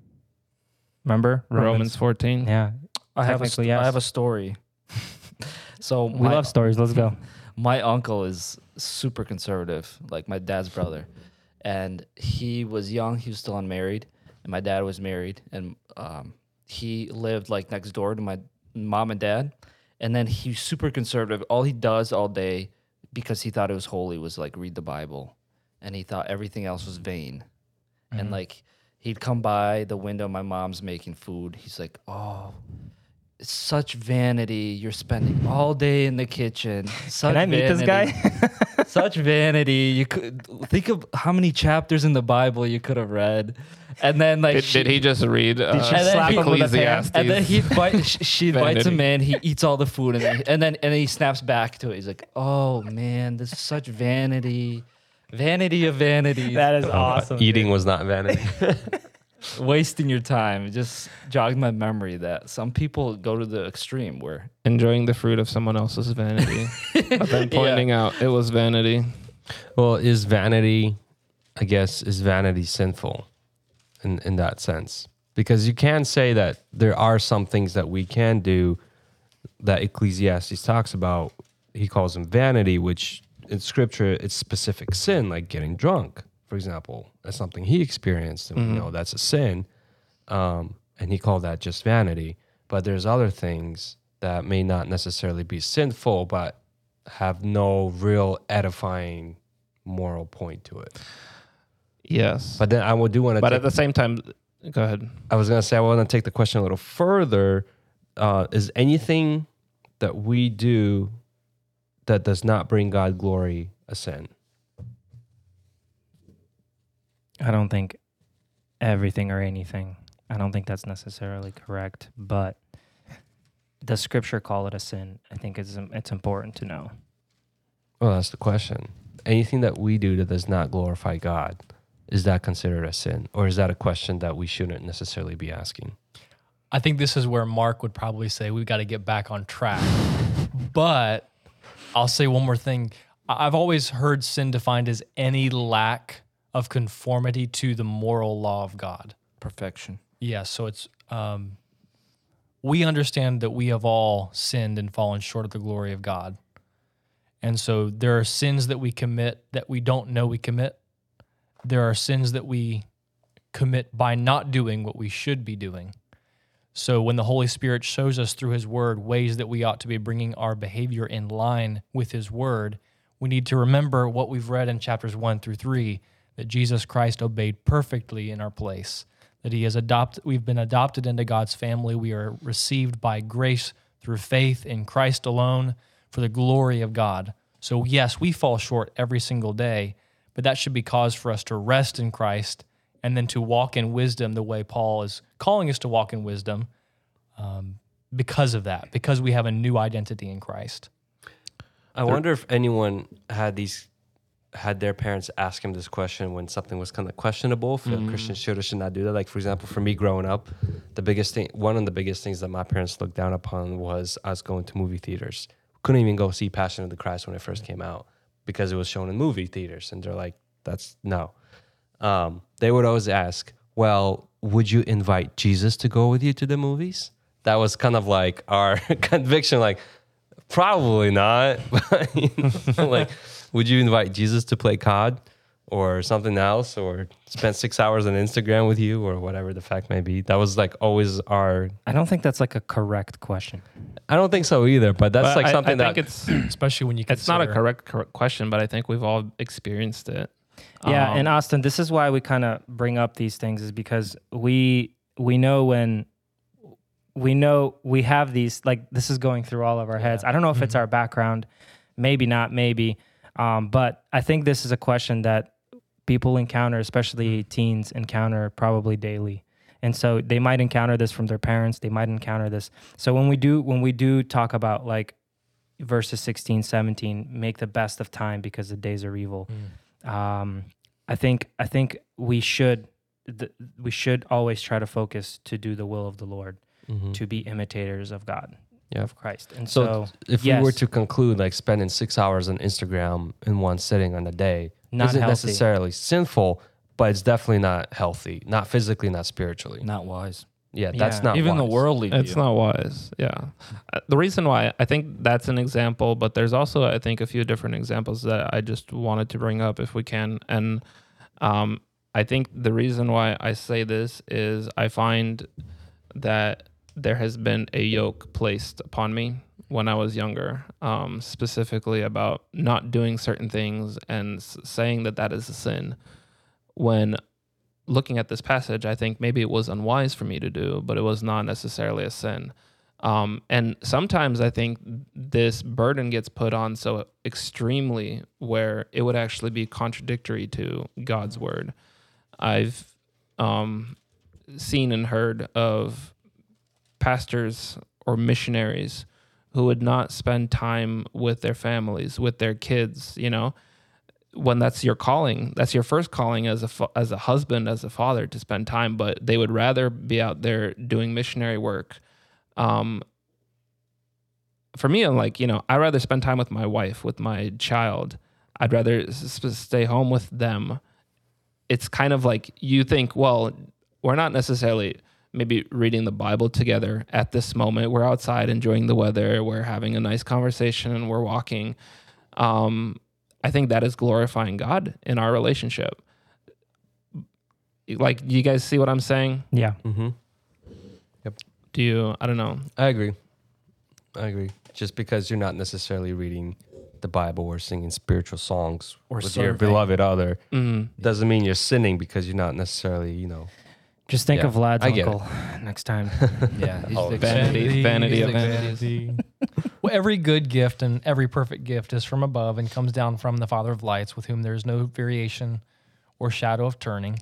A: Remember
D: Romans 14.
A: Yeah,
C: I have a
A: Technically,
C: st- I have a story. so
A: we
C: my,
A: love stories. Let's go.
C: My uncle is super conservative, like my dad's brother, and he was young. He was still unmarried, and my dad was married, and um, he lived like next door to my mom and dad. And then he's super conservative. All he does all day, because he thought it was holy, was like read the Bible, and he thought everything else was vain. And like he'd come by the window, my mom's making food. He's like, "Oh, such vanity. You're spending all day in the kitchen. Such
A: Can I meet this guy?
C: vanity. such vanity. You could think of how many chapters in the Bible you could have read, and then like
D: Did,
C: she-
D: did he just read uh,
A: she
C: And then slap
A: him with a pan?
D: Ecclesiastes?
C: and then he invite, sh- she invites him
D: Vanity.
C: in. He eats all the food, and then, and then and then he snaps back to it. He's like, "Oh man, this is such vanity, vanity of vanity.
A: that is awesome.
E: Eating was not vanity.
C: Wasting your time." It just jogged my memory that some people go to the extreme where
D: enjoying the fruit of someone else's vanity, but then pointing out it was vanity.
E: well, is vanity, I guess, is vanity sinful in, in that sense? Because you can say that there are some things that we can do that Ecclesiastes talks about. He calls them vanity, which in scripture it's specific sin, like getting drunk, for example. That's something he experienced, and we know that's a sin. Um, and he called that just vanity. But there's other things that may not necessarily be sinful, but have no real edifying moral point to it.
D: Yes,
E: But then I would do want to.
D: but at the same time, go ahead.
E: I was gonna say I want to take the question a little further. Uh, is anything that we do that does not bring God glory a sin?
A: I don't think everything or anything. I don't think that's necessarily correct, but does Scripture call it a sin? I think it's um, it's important to know.
E: Well, that's the question. Anything that we do that does not glorify God, is that considered a sin, or is that a question that we shouldn't necessarily be asking?
B: I think this is where Mark would probably say we've got to get back on track. but I'll say one more thing. I- I've always heard sin defined as any lack of conformity to the moral law of God.
C: perfection.
B: Yeah, so it's um, we understand that we have all sinned and fallen short of the glory of God. And so there are sins that we commit that we don't know we commit. There are sins that we commit by not doing what we should be doing. So when the Holy Spirit shows us through his word ways that we ought to be bringing our behavior in line with his word, we need to remember what we've read in chapters 1 through 3 that Jesus Christ obeyed perfectly in our place that he has adopted we've been adopted into God's family. We are received by grace through faith in Christ alone for the glory of God. So yes we fall short every single day but that should be cause for us to rest in Christ and then to walk in wisdom the way Paul is calling us to walk in wisdom um, because of that because we have a new identity in Christ.
E: I wonder if anyone had these had their parents ask him this question when something was kind of questionable if a Christian should or should not do that. Like for example, for me growing up, the biggest thing, one of the biggest things that my parents looked down upon was us going to movie theaters. Couldn't even go see Passion of the Christ when it first came out because it was shown in movie theaters, and they're like, "That's no." Um, they would always ask, "Well, would you invite Jesus to go with you to the movies?" That was kind of like our conviction, like. Probably not. You know, like, would you invite Jesus to play COD or something else or spend six hours on Instagram with you or whatever the fact may be? That was like always our.
A: I don't think that's like a correct question.
E: I don't think so either, but that's
D: But
E: like
D: I-
E: something
D: I,
E: that.
D: think it's
B: especially when you
D: it's not a
B: consider-
D: correct, correct question, but I think we've all experienced it.
A: Yeah,
D: Um,
A: and Austin, this is why we kind of bring up these things is because we we know when we know we have these like this is going through all of our heads. I don't know if it's our background, maybe not, maybe, um, but I think this is a question that people encounter, especially teens encounter probably daily. and so they might encounter this from their parents they might encounter this. So when we do when we do talk about like verses 16 17 make the best of time because the days are evil. Um i think i think we should th- we should always try to focus to do the will of the lord
E: Mhm.
A: to be imitators of god
E: Yeah.
A: of christ and
E: So,
A: so,
E: if we were to conclude like spending six hours on Instagram in one sitting on a day,
A: Not
E: isn't
A: healthy.
E: necessarily sinful, but it's definitely not healthy, not physically, not spiritually.
C: Not wise.
E: Yeah, that's
A: Yeah.
E: not
C: Even the worldly view.
D: It's not wise. Yeah. Uh, The reason why I think that's an example, but there's also, I think, a few different examples that I just wanted to bring up if we can. And um, I think the reason why I say this is I find that there has been a yoke placed upon me when I was younger, um, specifically about not doing certain things and saying that that is a sin. When looking at this passage, I think maybe it was unwise for me to do, but it was not necessarily a sin. Um, and sometimes I think this burden gets put on so extremely where it would actually be contradictory to God's word. I've um, seen and heard of pastors or missionaries who would not spend time with their families, with their kids, you know, when that's your calling, that's your first calling as a as a husband, as a father to spend time, but they would rather be out there doing missionary work. Um, for me, I'm like, you know, I'd rather spend time with my wife, with my child. I'd rather stay home with them. It's kind of like you think, well, we're not necessarily maybe reading the Bible together at this moment. We're outside enjoying the weather, we're having a nice conversation, and we're walking. Um, I think that is glorifying God in our relationship. Like, you guys see what I'm saying?
A: yeah
E: Mm-hmm.
D: Do you? I don't know.
E: I agree. I agree. Just because you're not necessarily reading the Bible or singing spiritual songs
C: Or
E: with your beloved other
D: Mm.
E: doesn't mean you're sinning because you're not necessarily, you know.
A: Just think
E: Yeah,
A: of vlad's
E: I
A: uncle next time
C: Yeah. He's
E: Oh,
C: the
D: vanity, vanity
C: He's the
D: vanities.
B: Well, every good gift and every perfect gift is from above and comes down from the Father of lights, with whom there is no variation or shadow of turning.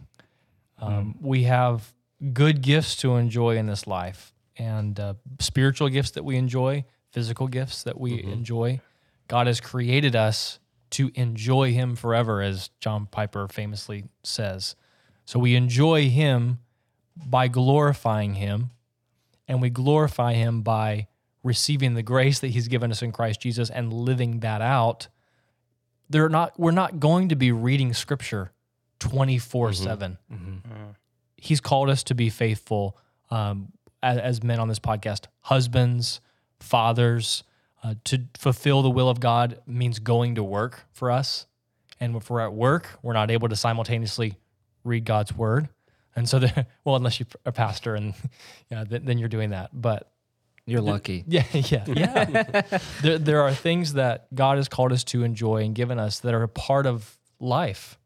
B: Um, We have good gifts to enjoy in this life, and uh, spiritual gifts that we enjoy, physical gifts that we enjoy. God has created us to enjoy Him forever, as John Piper famously says. So we enjoy Him by glorifying Him, and we glorify Him by receiving the grace that He's given us in Christ Jesus and living that out. They're not. We're not going to be reading Scripture twenty four seven. He's called us to be faithful um, as, as men on this podcast, husbands, fathers. Uh, to fulfill the will of God means going to work for us. And if we're at work, we're not able to simultaneously read God's word. And so, the, well, unless you're a pastor and yeah, then, then you're doing that. But
C: You're lucky.
B: yeah, yeah, yeah. there, there are things that God has called us to enjoy and given us that are a part of life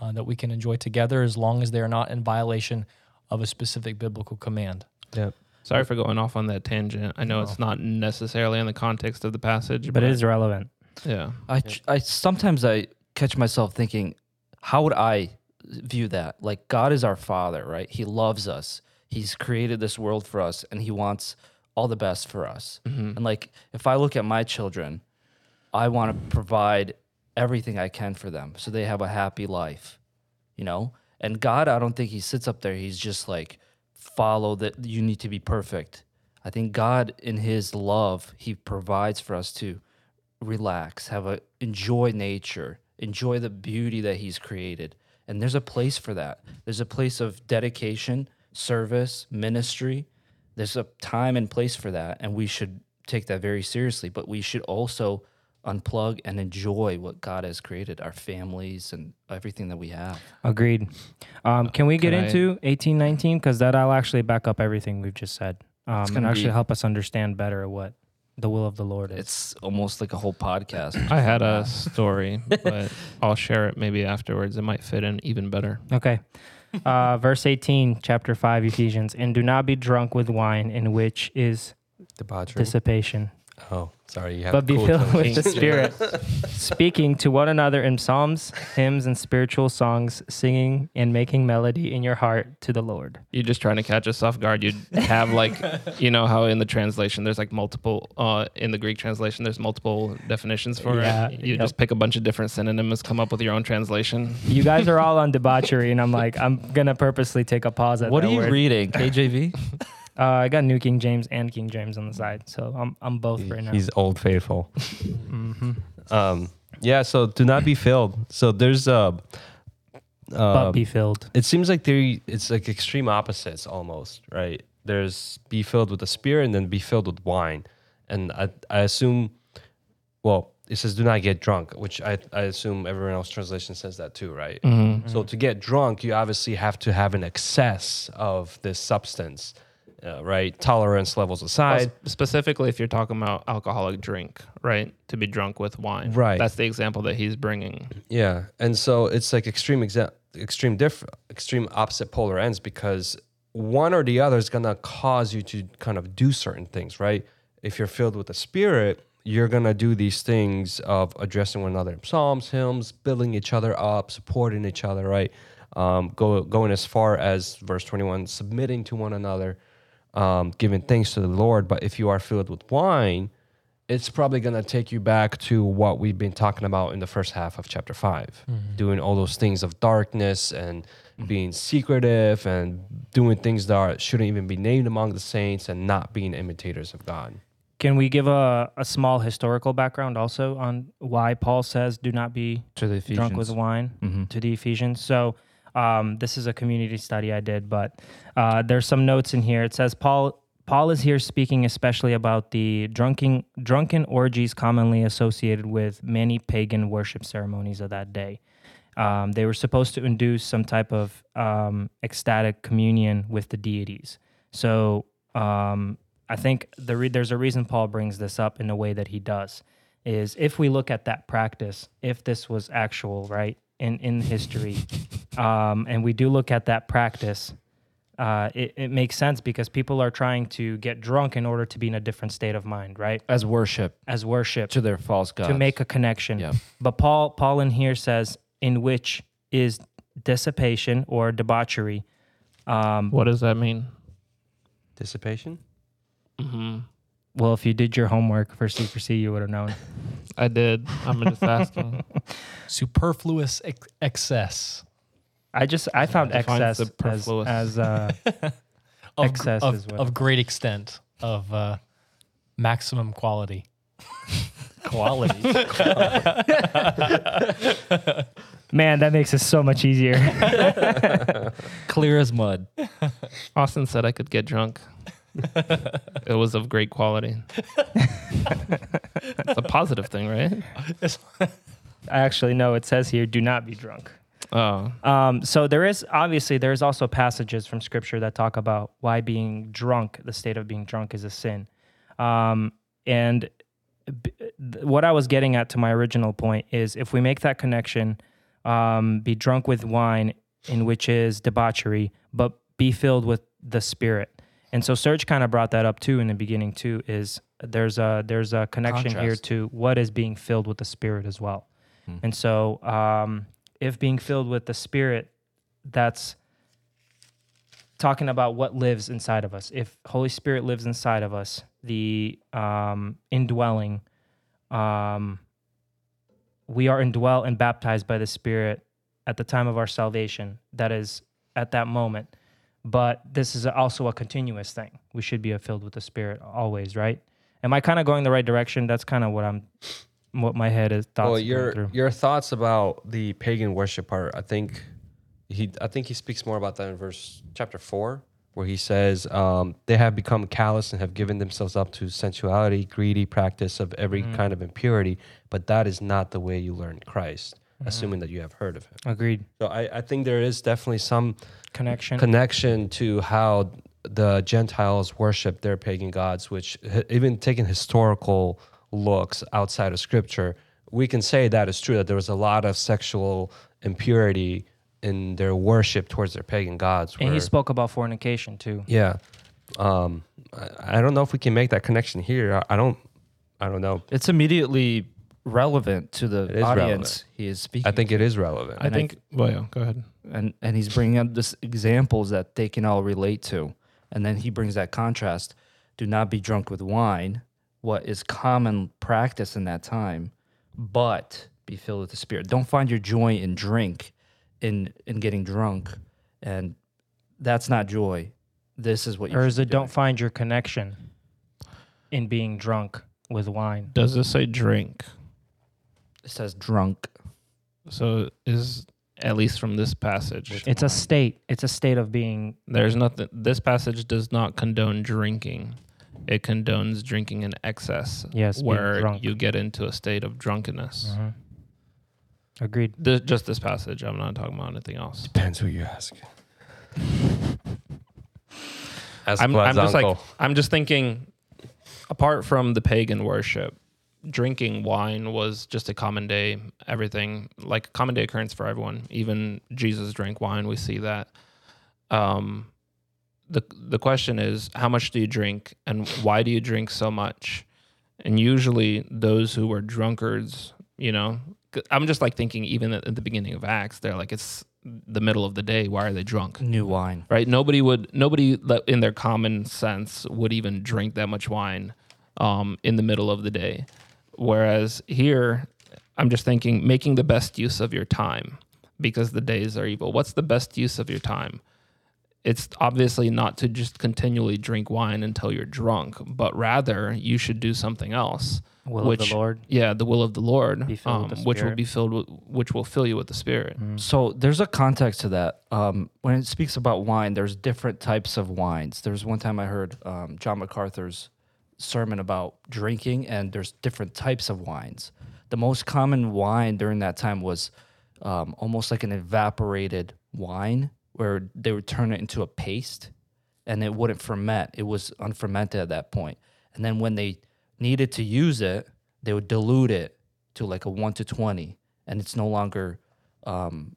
B: uh, that we can enjoy together as long as they are not in violation of a specific biblical command.
E: Yeah.
D: Sorry for going off on that tangent. I know it's not necessarily in the context of the passage,
A: but it is relevant
D: Yeah.
C: I, tr- I sometimes I catch myself thinking, how would I view that? Like God is our Father, right? He loves us. He's created this world for us, and He wants all the best for us. Mm-hmm. And like, if I look at my children, I want to provide everything I can for them so they have a happy life, you know. And God, I don't think He sits up there. He's just like, follow that. You need to be perfect. I think God, in His love, He provides for us to relax, have a enjoy nature, enjoy the beauty that he's created. And there's a place for that. There's a place of dedication, service, ministry. There's a time and place for that and we should take that very seriously, but we should also unplug and enjoy what God has created, our families and everything that we have.
A: Agreed. Um, can we get
D: Can I-
A: into eighteen nineteen? Because that'll actually back up everything we've just said. Um, and actually
C: be-
A: help us understand better what the will of the Lord is.
C: It's almost like a whole podcast.
D: I had a story, but I'll share it maybe afterwards. It might fit in even better.
A: Okay. Uh, verse 18, chapter 5, Ephesians. And do not be drunk with wine, in which is
E: Debauchery.
A: dissipation.
E: Oh, sorry. You have
A: but be
E: cool
A: filled with the Spirit, speaking to one another in psalms, hymns, and spiritual songs, singing and making melody in your heart to the Lord.
D: You're just trying to catch us off guard. You'd have like, you know how in the translation there's like multiple uh, in the Greek translation there's multiple definitions for
A: Yeah,
D: it. You
A: yep.
D: just pick a bunch of different synonyms, come up with your own translation.
A: You guys are all on debauchery, and I'm like, I'm gonna purposely take a pause at
C: What
A: that
C: are you
A: word.
C: reading? KJV?
A: Uh, I got New King James and King James on the side, so I'm I'm both right now.
E: He's old faithful.
A: hmm
E: Um, yeah. So do not be filled. So there's a.
A: but
E: Uh,
A: be filled.
E: it seems like they it's like extreme opposites almost, right? There's be filled with the spirit and then be filled with wine. And I I assume well, it says do not get drunk, which I, I assume everyone else translation says that too, right?
D: Mm-hmm.
E: So to get drunk, you obviously have to have an excess of this substance, uh, right? Tolerance levels aside.
D: specifically, if you're talking about alcoholic drink, right? To be drunk with wine,
E: Right.
D: That's the example that he's bringing.
E: Yeah, and so it's like extreme exa- extreme diff- extreme opposite polar ends because one or the other is gonna cause you to kind of do certain things, right? If you're filled with the Spirit, you're gonna do these things of addressing one another in psalms, hymns, building each other up, supporting each other, right? Um, go going as far as verse 21, submitting to one another, um, giving thanks to the Lord. But if you are filled with wine, it's probably going to take you back to what we've been talking about in the first half of chapter 5 doing all those things of darkness and being secretive and doing things that are, shouldn't even be named among the saints and not being imitators of god
A: Can we give a, a small historical background also on why Paul says do not be
C: To the
A: drunk with wine
C: Mhm.
A: to the Ephesians? So um, this is a community study I did, but uh, there's some notes in here. It says Paul Paul is here speaking especially about the drunken drunken orgies commonly associated with many pagan worship ceremonies of that day. Um, they were supposed to induce some type of um, ecstatic communion with the deities. So um, I think the re- there's a reason Paul brings this up in the way that he does. Is if we look at that practice, if this was actual, right, in in history, um, and we do look at that practice, uh, it, it makes sense because people are trying to get drunk in order to be in a different state of mind, right?
C: As worship
A: As worship
C: to their false gods.
A: to make a connection.
C: Yeah.
A: But Paul Paul in here says in which is dissipation or debauchery. Um,
D: What does that mean?
E: dissipation
D: hmm
A: well, if you did your homework for C4C, you would have known.
D: I did. I'm just asking.
B: Superfluous ex- excess
A: I just I found
D: Defines
A: excess as, as uh,
B: of,
A: Excess
B: of,
A: is what-
B: of great extent of uh, maximum quality.
A: quality. Man, that makes it so much easier.
C: clear as mud.
D: Austin said I could get drunk. It was of great quality. it's a positive thing, right?
A: I actually know it says here, do not be drunk.
D: Oh,
A: Um, so there is obviously there's also passages from scripture that talk about why being drunk, the state of being drunk, is a sin. Um, and b- th- what I was getting at to my original point is if we make that connection, um, be drunk with wine, in which is debauchery, but be filled with the Spirit. And so Serge kind of brought that up too in the beginning too. Is there's a there's a connection here to what is being filled with the Spirit as well. And so um, if being filled with the Spirit, that's talking about what lives inside of us. If Holy Spirit lives inside of us, the um, indwelling, um, we are indwelt and baptized by the Spirit at the time of our salvation. That is at that moment. But this is also a continuous thing. We should be filled with the Spirit always, right? Am I kind of going the right direction? That's kind of what I'm, what my head is. Thoughts
E: well your your thoughts about the pagan worship part i think he i think he speaks more about that in verse chapter 4 where he says um, they have become callous and have given themselves up to sensuality greedy practice of every
A: Mm-hmm.
E: kind of impurity but that is not the way you learn christ
A: Mm-hmm.
E: assuming that you have heard of him
A: Agreed.
E: so I, I think there is definitely some
A: Connection.
E: connection to how the Gentiles worship their pagan gods, which even taking historical looks outside of scripture, we can say that is true that there was a lot of sexual impurity in their worship towards their pagan gods.
A: and
E: where-
A: he spoke about fornication too.
E: yeah. Um, I, I don't know if we can make that connection here. I, I don't I don't know.
C: It's immediately relevant to the
E: It is
C: audience
E: relevant.
C: he is speaking.
E: I think it is relevant.
D: I
C: And I
D: think. well, yeah. Go ahead.
C: and and he's bringing up this examples that they can all relate to and then he brings that contrast do not be drunk with wine what is common practice in that time but be filled with the spirit don't find your joy in drink in in getting drunk and that's not joy this is what you
A: Or is
C: be
A: it don't find your connection in being drunk with wine?
D: Does this say drink?
C: It says drunk
D: So is at least from this passage.
A: It's a state. It's a state of being.
D: There's nothing. This passage does not condone drinking. It condones drinking in excess.
A: Yes, being
D: where
A: drunk.
D: you get into a state of drunkenness.
A: Mhm. Agreed.
D: This, just this passage. I'm not talking about anything else.
E: Depends who you ask. Ask
D: I'm, I'm just like. I'm just thinking. Apart from the pagan worship, drinking wine was just a common day. Everything like a common day occurrence for everyone. Even Jesus drank wine. We see that. Um, the the question is, how much do you drink, and why do you drink so much? And usually, those who were drunkards, you know I'm just like thinking, even at, at the beginning of Acts, they're like, it's the middle of the day. Why are they drunk?
C: new wine
D: right? Nobody would, nobody in their common sense would even drink that much wine um, in the middle of the day. Whereas here, I'm just thinking making the best use of your time because the days are evil. What's the best use of your time? It's obviously not to just continually drink wine until you're drunk, but rather you should do something else.
A: Will of the Lord.
D: Yeah, the will of the Lord,
A: Be filled with
D: um,
A: the
D: which will be filled with, which will fill you with the Spirit.
C: So there's a context to that. Um, when it speaks about wine, there's different types of wines. There's one time I heard um, John MacArthur's sermon about drinking, and there's different types of wines. The most common wine during that time was um, almost like an evaporated wine, where they would turn it into a paste, and it wouldn't ferment. It was unfermented at that point. And then when they needed to use it, they would dilute it to like a one to twenty, and it's no longer um,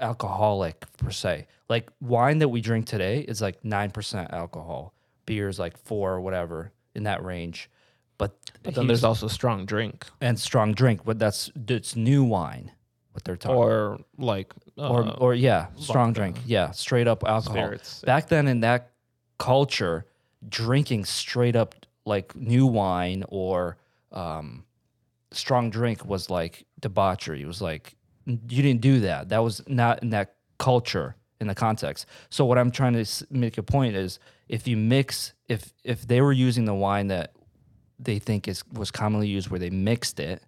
C: alcoholic per se. Like wine that we drink today is like nine percent alcohol. Beer is like four or whatever in that range. But,
D: But then there's also strong drink
C: and strong drink, but that's it's new wine. What they're talking
D: or like uh,
C: or or yeah, strong
D: vodka.
C: drink. Yeah, straight up alcohol.
D: spirits.
C: Back then in that culture, drinking straight up like new wine or um, strong drink was like debauchery. It was like you didn't do that. That was not in that culture in the context. So what I'm trying to make a point is if you mix if if they were using the wine that they think is was commonly used where they mixed it,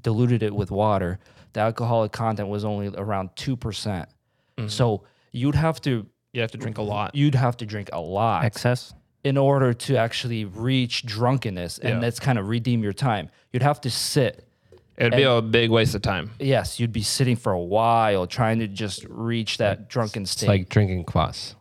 C: diluted it with water, the alcoholic content was only around 2%. percent mm-hmm. So you'd have to
D: You have to drink a lot.
C: you'd have to drink a lot
A: Excess.
C: in order to actually reach drunkenness and
D: Yeah.
C: that's kind of redeem your time. You'd have to sit.
D: It'd be a big waste of time.
C: Yes, you'd be sitting for a while trying to just reach that drunken state.
E: It's like drinking kvass.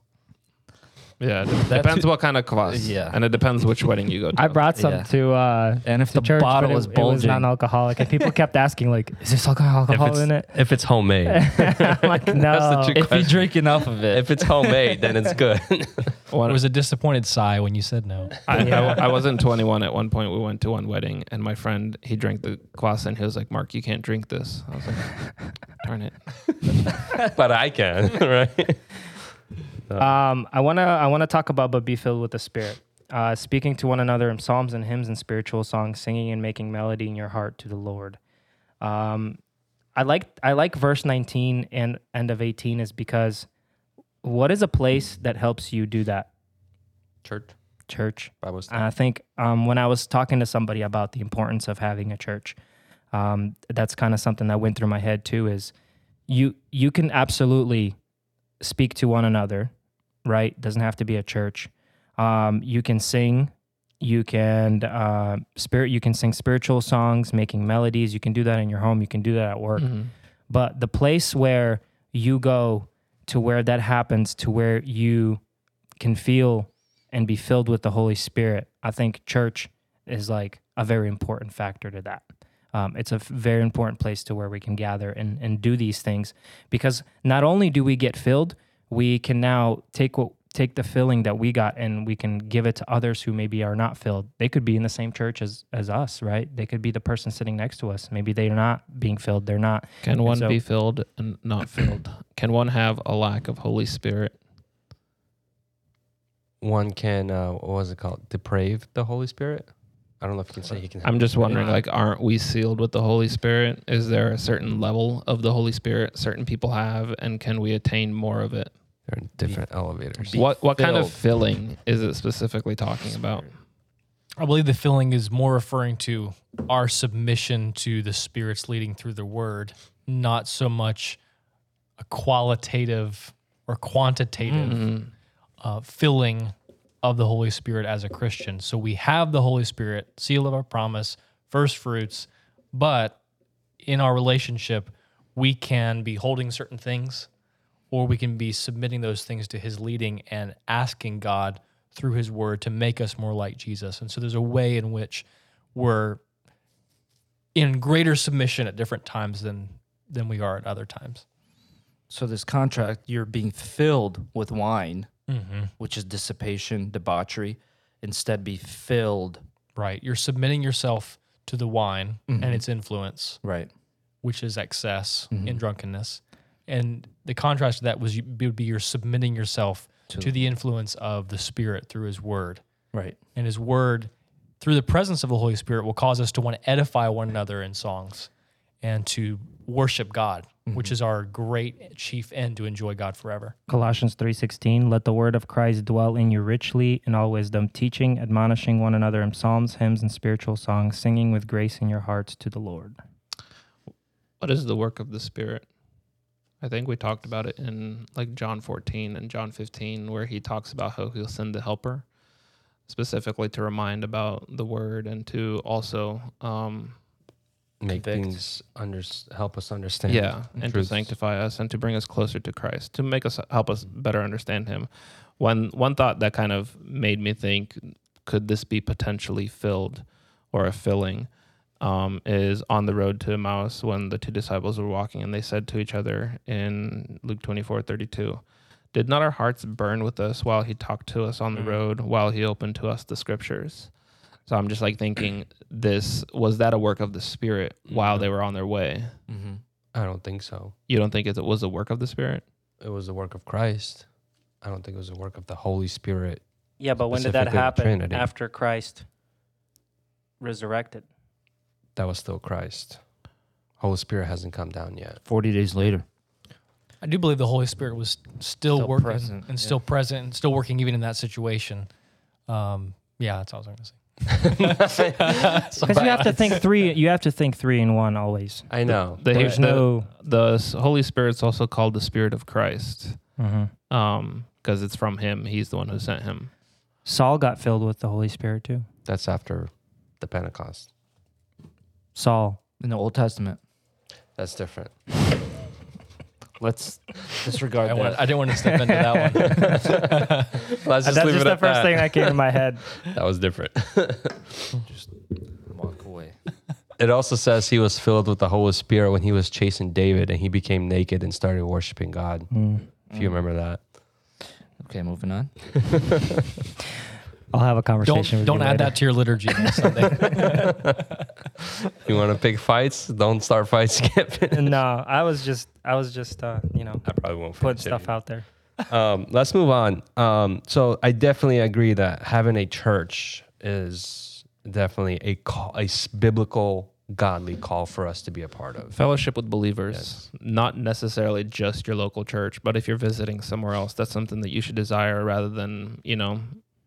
D: Yeah, it depends what kind of kvass.
C: Yeah.
D: and it depends which wedding you go to.
A: I brought some
C: Yeah.
A: to uh,
C: and if
A: to
C: the
A: church,
C: bottle
A: but
C: was
A: it, it was
C: bulging,
A: non-alcoholic, and people kept asking like, "Is this alcohol,
E: If it's,
A: in it?"
E: if it's homemade.
A: I'm like, no.
E: That's the trick
C: if you drink enough of it,
E: if it's homemade, then it's good.
B: It was a disappointed sigh when you said no.
D: I, I, I wasn't 21 at one point. We went to one wedding, and my friend he drank the kvass, and he was like, "Mark, you can't drink this." I was like, "Darn it!"
E: but I can, right?
A: Um, I wanna I wanna talk about but be filled with the Spirit. Uh, speaking to one another in psalms and hymns and spiritual songs, singing and making melody in your heart to the Lord. Um, I like I like verse 19 and end of 18 is because what is a place that helps you do that?
E: Church.
A: Church.
E: Bible
A: And I think um, when I was talking to somebody about the importance of having a church, um, that's kind of something that went through my head too. Is you you can absolutely speak to one another, right? Doesn't have to be a church. Um, you can sing, you can uh, spirit, you can sing spiritual songs, making melodies. You can do that in your home. You can do that at work. But the place where you go to where that happens, to where you can feel and be filled with the Holy Spirit, I think church is like a very important factor to that. Um, it's a very important place to where we can gather and, and do these things because not only do we get filled, we can now take what take the filling that we got and we can give it to others who maybe are not filled. They could be in the same church as as us, right? They could be the person sitting next to us. Maybe they're not being filled. They're not.
D: Can one
A: so-
D: be filled and not filled? Can one have a lack of Holy Spirit?
E: One can, uh, what was it called? Deprave the Holy Spirit? I don't know if you can say he can.
D: I'm just wondering, like, aren't we sealed with the Holy Spirit? Is there a certain level of the Holy Spirit certain people have, and can we attain more of it?
E: They're in different elevators.
C: Be
D: what what kind of filling is it specifically talking about?
B: I believe the filling is more referring to our submission to the Spirit's leading through the Word, not so much a qualitative or quantitative
D: Mm.
B: uh, filling of the Holy Spirit as a Christian. So we have the Holy Spirit, seal of our promise, first fruits, but in our relationship, we can be holding certain things or we can be submitting those things to his leading and asking God through his word to make us more like Jesus. And so there's a way in which we're in greater submission at different times than than we are at other times.
C: So this contract, you're being filled with wine,
B: Mm-hmm.
C: which is dissipation, debauchery. Instead, be filled.
B: Right. You're submitting yourself to the wine and its influence,
C: Right.
B: which is excess and drunkenness. And the contrast to that was you would be you're submitting yourself to, the influence of the Spirit through His Word.
C: Right.
B: And His Word, through the presence of the Holy Spirit, will cause us to want to edify one another in songs and to worship God, which is our great chief end to enjoy God forever.
A: Colossians 3:16 Let the word of Christ dwell in you richly in all wisdom teaching admonishing one another in psalms hymns and spiritual songs singing with grace in your hearts to the Lord.
D: What is the work of the Spirit? I think we talked about it in like John 14 and John 15, where he talks about how he'll send the helper, specifically to remind about the word and to also, um,
E: Make
C: Convict.
E: things under, help us understand.
D: yeah, and to sanctify us and to bring us closer to Christ, to make us help us better understand Him. One one thought that kind of made me think, could this be potentially filled or a filling? Um, is on the road to Emmaus when the two disciples were walking and they said to each other in Luke twenty four thirty two, Did not our hearts burn with us while he talked to us on the road, while he opened to us the scriptures? So I'm just like thinking, this was that a work of the Spirit while they were on their way?
C: Mm-hmm.
E: I don't think so.
D: You don't think it was a work of the Spirit?
E: It was the work of Christ. I don't think it was the work of the Holy Spirit.
A: Yeah, but when did that happen?
E: Trinity.
A: After Christ resurrected.
E: That was still Christ. Holy Spirit hasn't come down yet.
C: 40 days later.
B: I do believe the Holy Spirit was still,
C: Still
B: working
C: present,
B: and
C: yeah.
B: still present and still working even in that situation. Um, yeah, that's all I was going to say.
A: Because you have to think three. You have to think three in one always.
E: I know.
D: The,
A: There's
D: the,
A: no.
D: the s- Holy Spirit's also called the Spirit of Christ,
A: Mhm.
D: um, because it's from Him. He's the one who sent Him.
A: Saul got filled with the Holy Spirit too.
E: That's after the Pentecost.
A: Saul.
C: In the Old Testament.
E: That's different.
C: Let's disregard
B: I,
C: that.
B: want, I didn't want to step into that one.
E: Let's
A: That's just the first thing that came to my head.
E: That was different.
C: Just walk away.
E: It also says he was filled with the Holy Spirit when he was chasing David and he became naked and started worshiping God.
A: Mm.
E: If you remember that.
C: Okay, moving on.
A: I'll have a
B: don't
A: conversation. with you.
B: don't add
A: later.
B: that to your liturgy next Sunday.
E: You want to pick fights? Don't start fights, Skip.
A: no, I was just, I was just, uh, you know,
E: I probably won't
A: put
E: finish it
A: stuff out there.
E: um, let's move on. Um, so I definitely agree that having a church is definitely a call, a s- biblical, godly call for us to be a part of.
D: Fellowship with believers,
E: Yes.
D: not necessarily just your local church, but if you're visiting somewhere else, that's something that you should desire rather than, you know,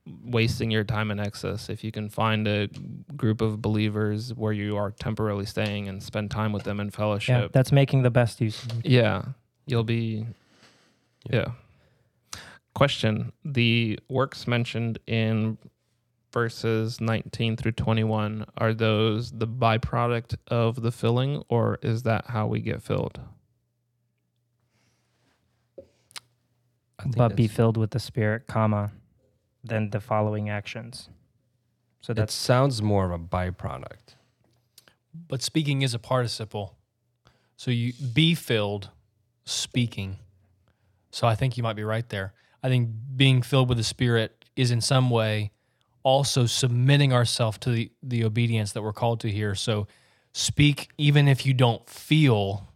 D: wasting your time in excess. If you can find a group of believers where you are temporarily staying and spend time with them in fellowship,
A: Yeah,
D: fellowship,
A: that's making the best use. of it.
D: yeah, you'll be, yeah. Question The works mentioned in verses 19 through 21, are those the byproduct of the filling, or is that how we get filled?
A: But be filled with the Spirit, comma, then the following actions. So that
E: sounds more of a byproduct.
B: but speaking is a participle. So you be filled speaking. So I think you might be right there. I think being filled with the Spirit is in some way also submitting ourselves to the, the obedience that we're called to here. So speak even if you don't feel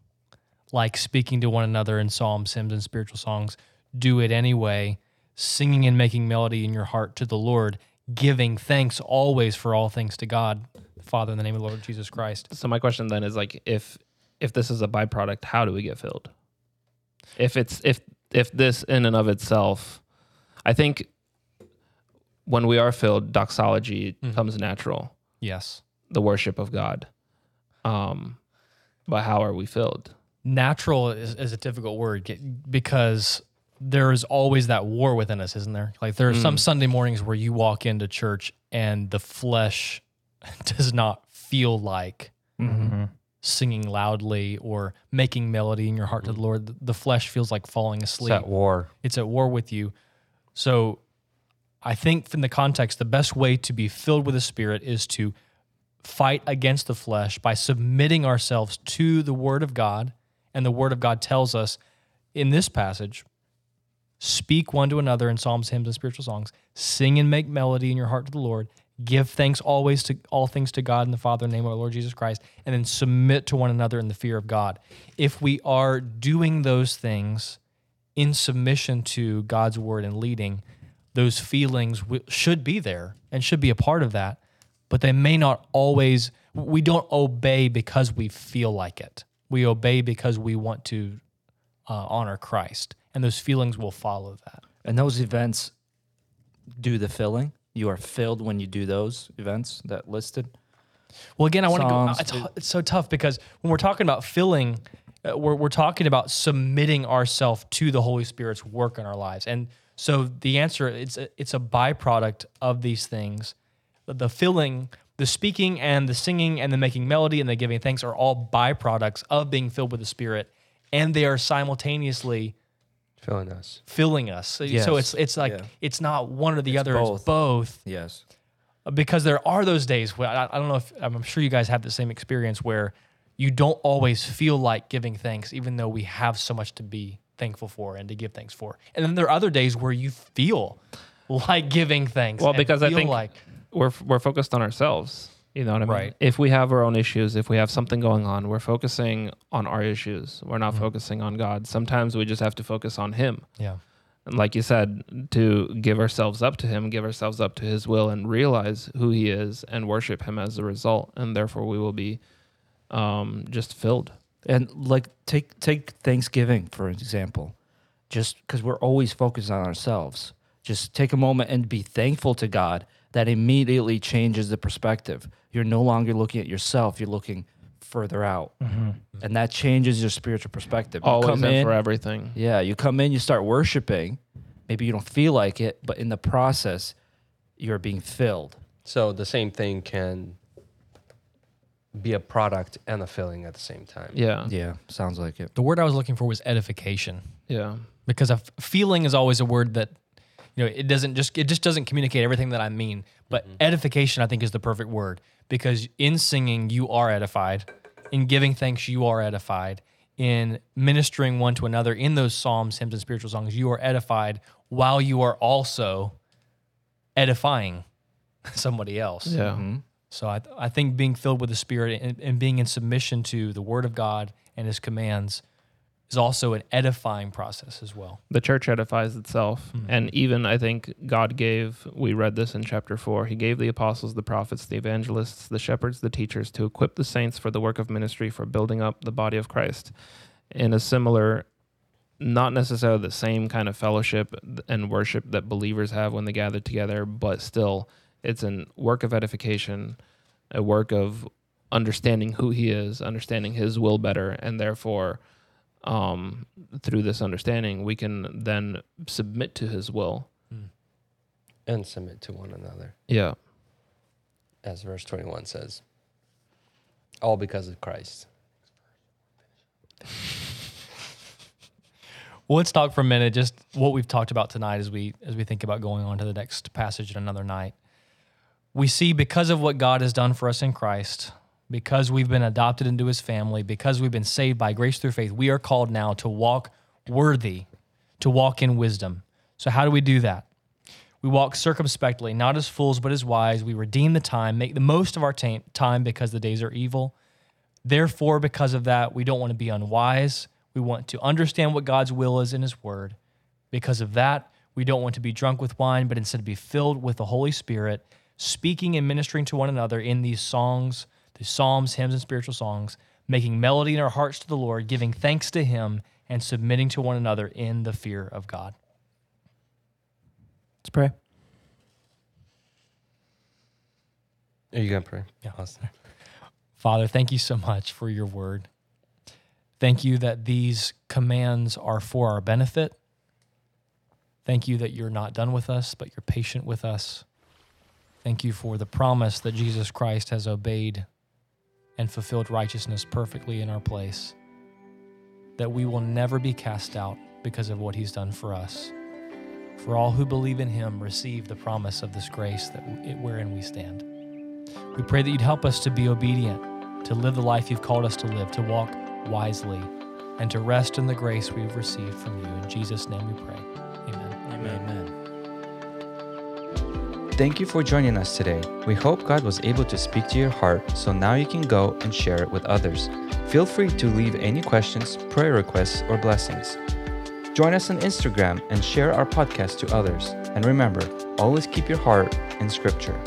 B: like speaking to one another in psalms, hymns, and spiritual songs. Do it anyway, singing and making melody in your heart to the Lord, giving thanks always for all things to God, Father, in the name of the Lord Jesus Christ.
D: So my question then is like if if this is a byproduct, how do we get filled? If it's if if this in and of itself, I think when we are filled, doxology comes natural,
B: Yes.
D: the worship of God. Um, but how are we filled?
B: Natural is, is a difficult word because there is always that war within us, isn't there? Like there are some mm. Sunday mornings where you walk into church and the flesh does not feel like mm-hmm. singing loudly or making melody in your heart to the Lord. The- flesh feels like falling
E: It's
B: asleep.
E: at war.
B: it's at war with you. So I think from the context, the best way to be filled with the Spirit is to fight against the flesh by submitting ourselves to the Word of God. And the Word of God tells us in this passage speak one to another in psalms, hymns, and spiritual songs, sing and make melody in your heart to the Lord. Give thanks always to all things to God and the Father in the name of our Lord Jesus Christ, and then submit to one another in the fear of God. If we are doing those things, in submission to God's word and leading, those feelings should be there and should be a part of that, but they may not always. We don't obey because we feel like it. We obey because we want to uh, honor Christ, and those feelings will follow that.
C: And those events do the filling. You are filled when you do those events that listed.
B: Well, again, I want to go. It's, it's so tough because when we're talking about filling, uh, we're, we're talking about submitting ourselves to the Holy Spirit's work in our lives. And so the answer it's a, it's a byproduct of these things. The- The filling, the speaking, and the singing, and the making melody, and the giving thanks are all byproducts of being filled with the Spirit, and they are simultaneously
E: Filling us.
B: filling us. So, so it's it's like
C: Yeah.
B: it's not one or the other.
C: both.
B: It's both
C: Yes.
B: Uh, because there are those days where I, I don't know if I'm sure you guys have the same experience where you don't always feel like giving thanks, even though we have so much to be thankful for and to give thanks for. And then there are other days where you feel like giving thanks.
D: Well, because I
B: feel
D: think
B: like
D: we're we're focused on ourselves. You know what I mean?
B: Right.
D: If we have our own issues, if we have something going on, we're focusing on our issues. We're not focusing on God. Sometimes we just have to focus on Him.
B: yeah,
D: And like you said, to give ourselves up to Him, give ourselves up to His will, and realize who He is, and worship Him as a result. And therefore, we will be um, just filled.
C: And like take take Thanksgiving for example. Just because we're always focused on ourselves, just take a moment and be thankful to God. That immediately changes the perspective. You're no longer looking at yourself; you're looking further out, mm-hmm. and that changes your spiritual perspective. You
D: Always
C: come
D: and
C: in,
D: for everything.
C: yeah, you come in, you start worshiping. Maybe you don't feel like it, but in the process, you're being filled.
E: So the same thing can be a product and a filling at the same time.
D: Yeah.
C: Yeah, sounds like it.
B: the word I was looking for was edification
D: Yeah.
B: because a f- feeling is always a word that you know it doesn't just it just doesn't communicate everything that I mean. But mm-hmm. edification, I think, is the perfect word because in singing you are edified, in giving thanks you are edified, in ministering one to another in those psalms, hymns, and spiritual songs you are edified while you are also edifying somebody else.
D: Yeah. Mm-hmm.
B: So I, I think being filled with the Spirit and, and being in submission to the Word of God and His commands is also an edifying process as well.
D: the church edifies itself mm-hmm. and even i think god gave we read this in chapter 4 he gave the apostles the prophets the evangelists the shepherds the teachers to equip the saints for the work of ministry for building up the body of christ in a similar not necessarily the same kind of fellowship and worship that believers have when they gather together but still it's a work of edification a work of understanding who he is understanding his will better and therefore um, through this understanding, we can then submit to His will.
E: And submit to one another,
D: Yeah,
E: as verse 21 says. All because of Christ.
B: Well, let's talk for a minute just what we've talked about tonight as we as we think about going on to the next passage in another night. We see because of what God has done for us in Christ, because we've been adopted into his family, because we've been saved by grace through faith, we are called now to walk worthy, to walk in wisdom, So, how do we do that? We walk circumspectly, not as fools, but as wise. We redeem the time, make the most of our ta- time because the days are evil. Therefore, because of that, we don't want to be unwise. We want to understand what God's will is in His Word. Because of that, we don't want to be drunk with wine, but instead be filled with the Holy Spirit, speaking and ministering to one another in these songs, the psalms, hymns, and spiritual songs, making melody in our hearts to the Lord, giving thanks to Him, and submitting to one another in the fear of God. Let's pray.
E: Are you gonna pray?
B: Yeah.
E: Awesome.
B: Father, thank you so much for your word. Thank you that these commands are for our benefit. Thank you that you're not done with us, but you're patient with us. Thank you for the promise that Jesus Christ has obeyed and fulfilled righteousness perfectly in our place, that we will never be cast out because of what he's done for us. For all who believe in him receive the promise of this grace that wherein we stand. We pray that you'd help us to be obedient, to live the life you've called us to live, to walk wisely, and to rest in the grace we've received from you. In Jesus' name we pray. Amen.
C: Amen.
F: Thank you for joining us today. We hope God was able to speak to your heart, so now you can go and share it with others. Feel free to leave any questions, prayer requests, or blessings. Join us on Instagram and share our podcast to others. And remember, always keep your heart in Scripture.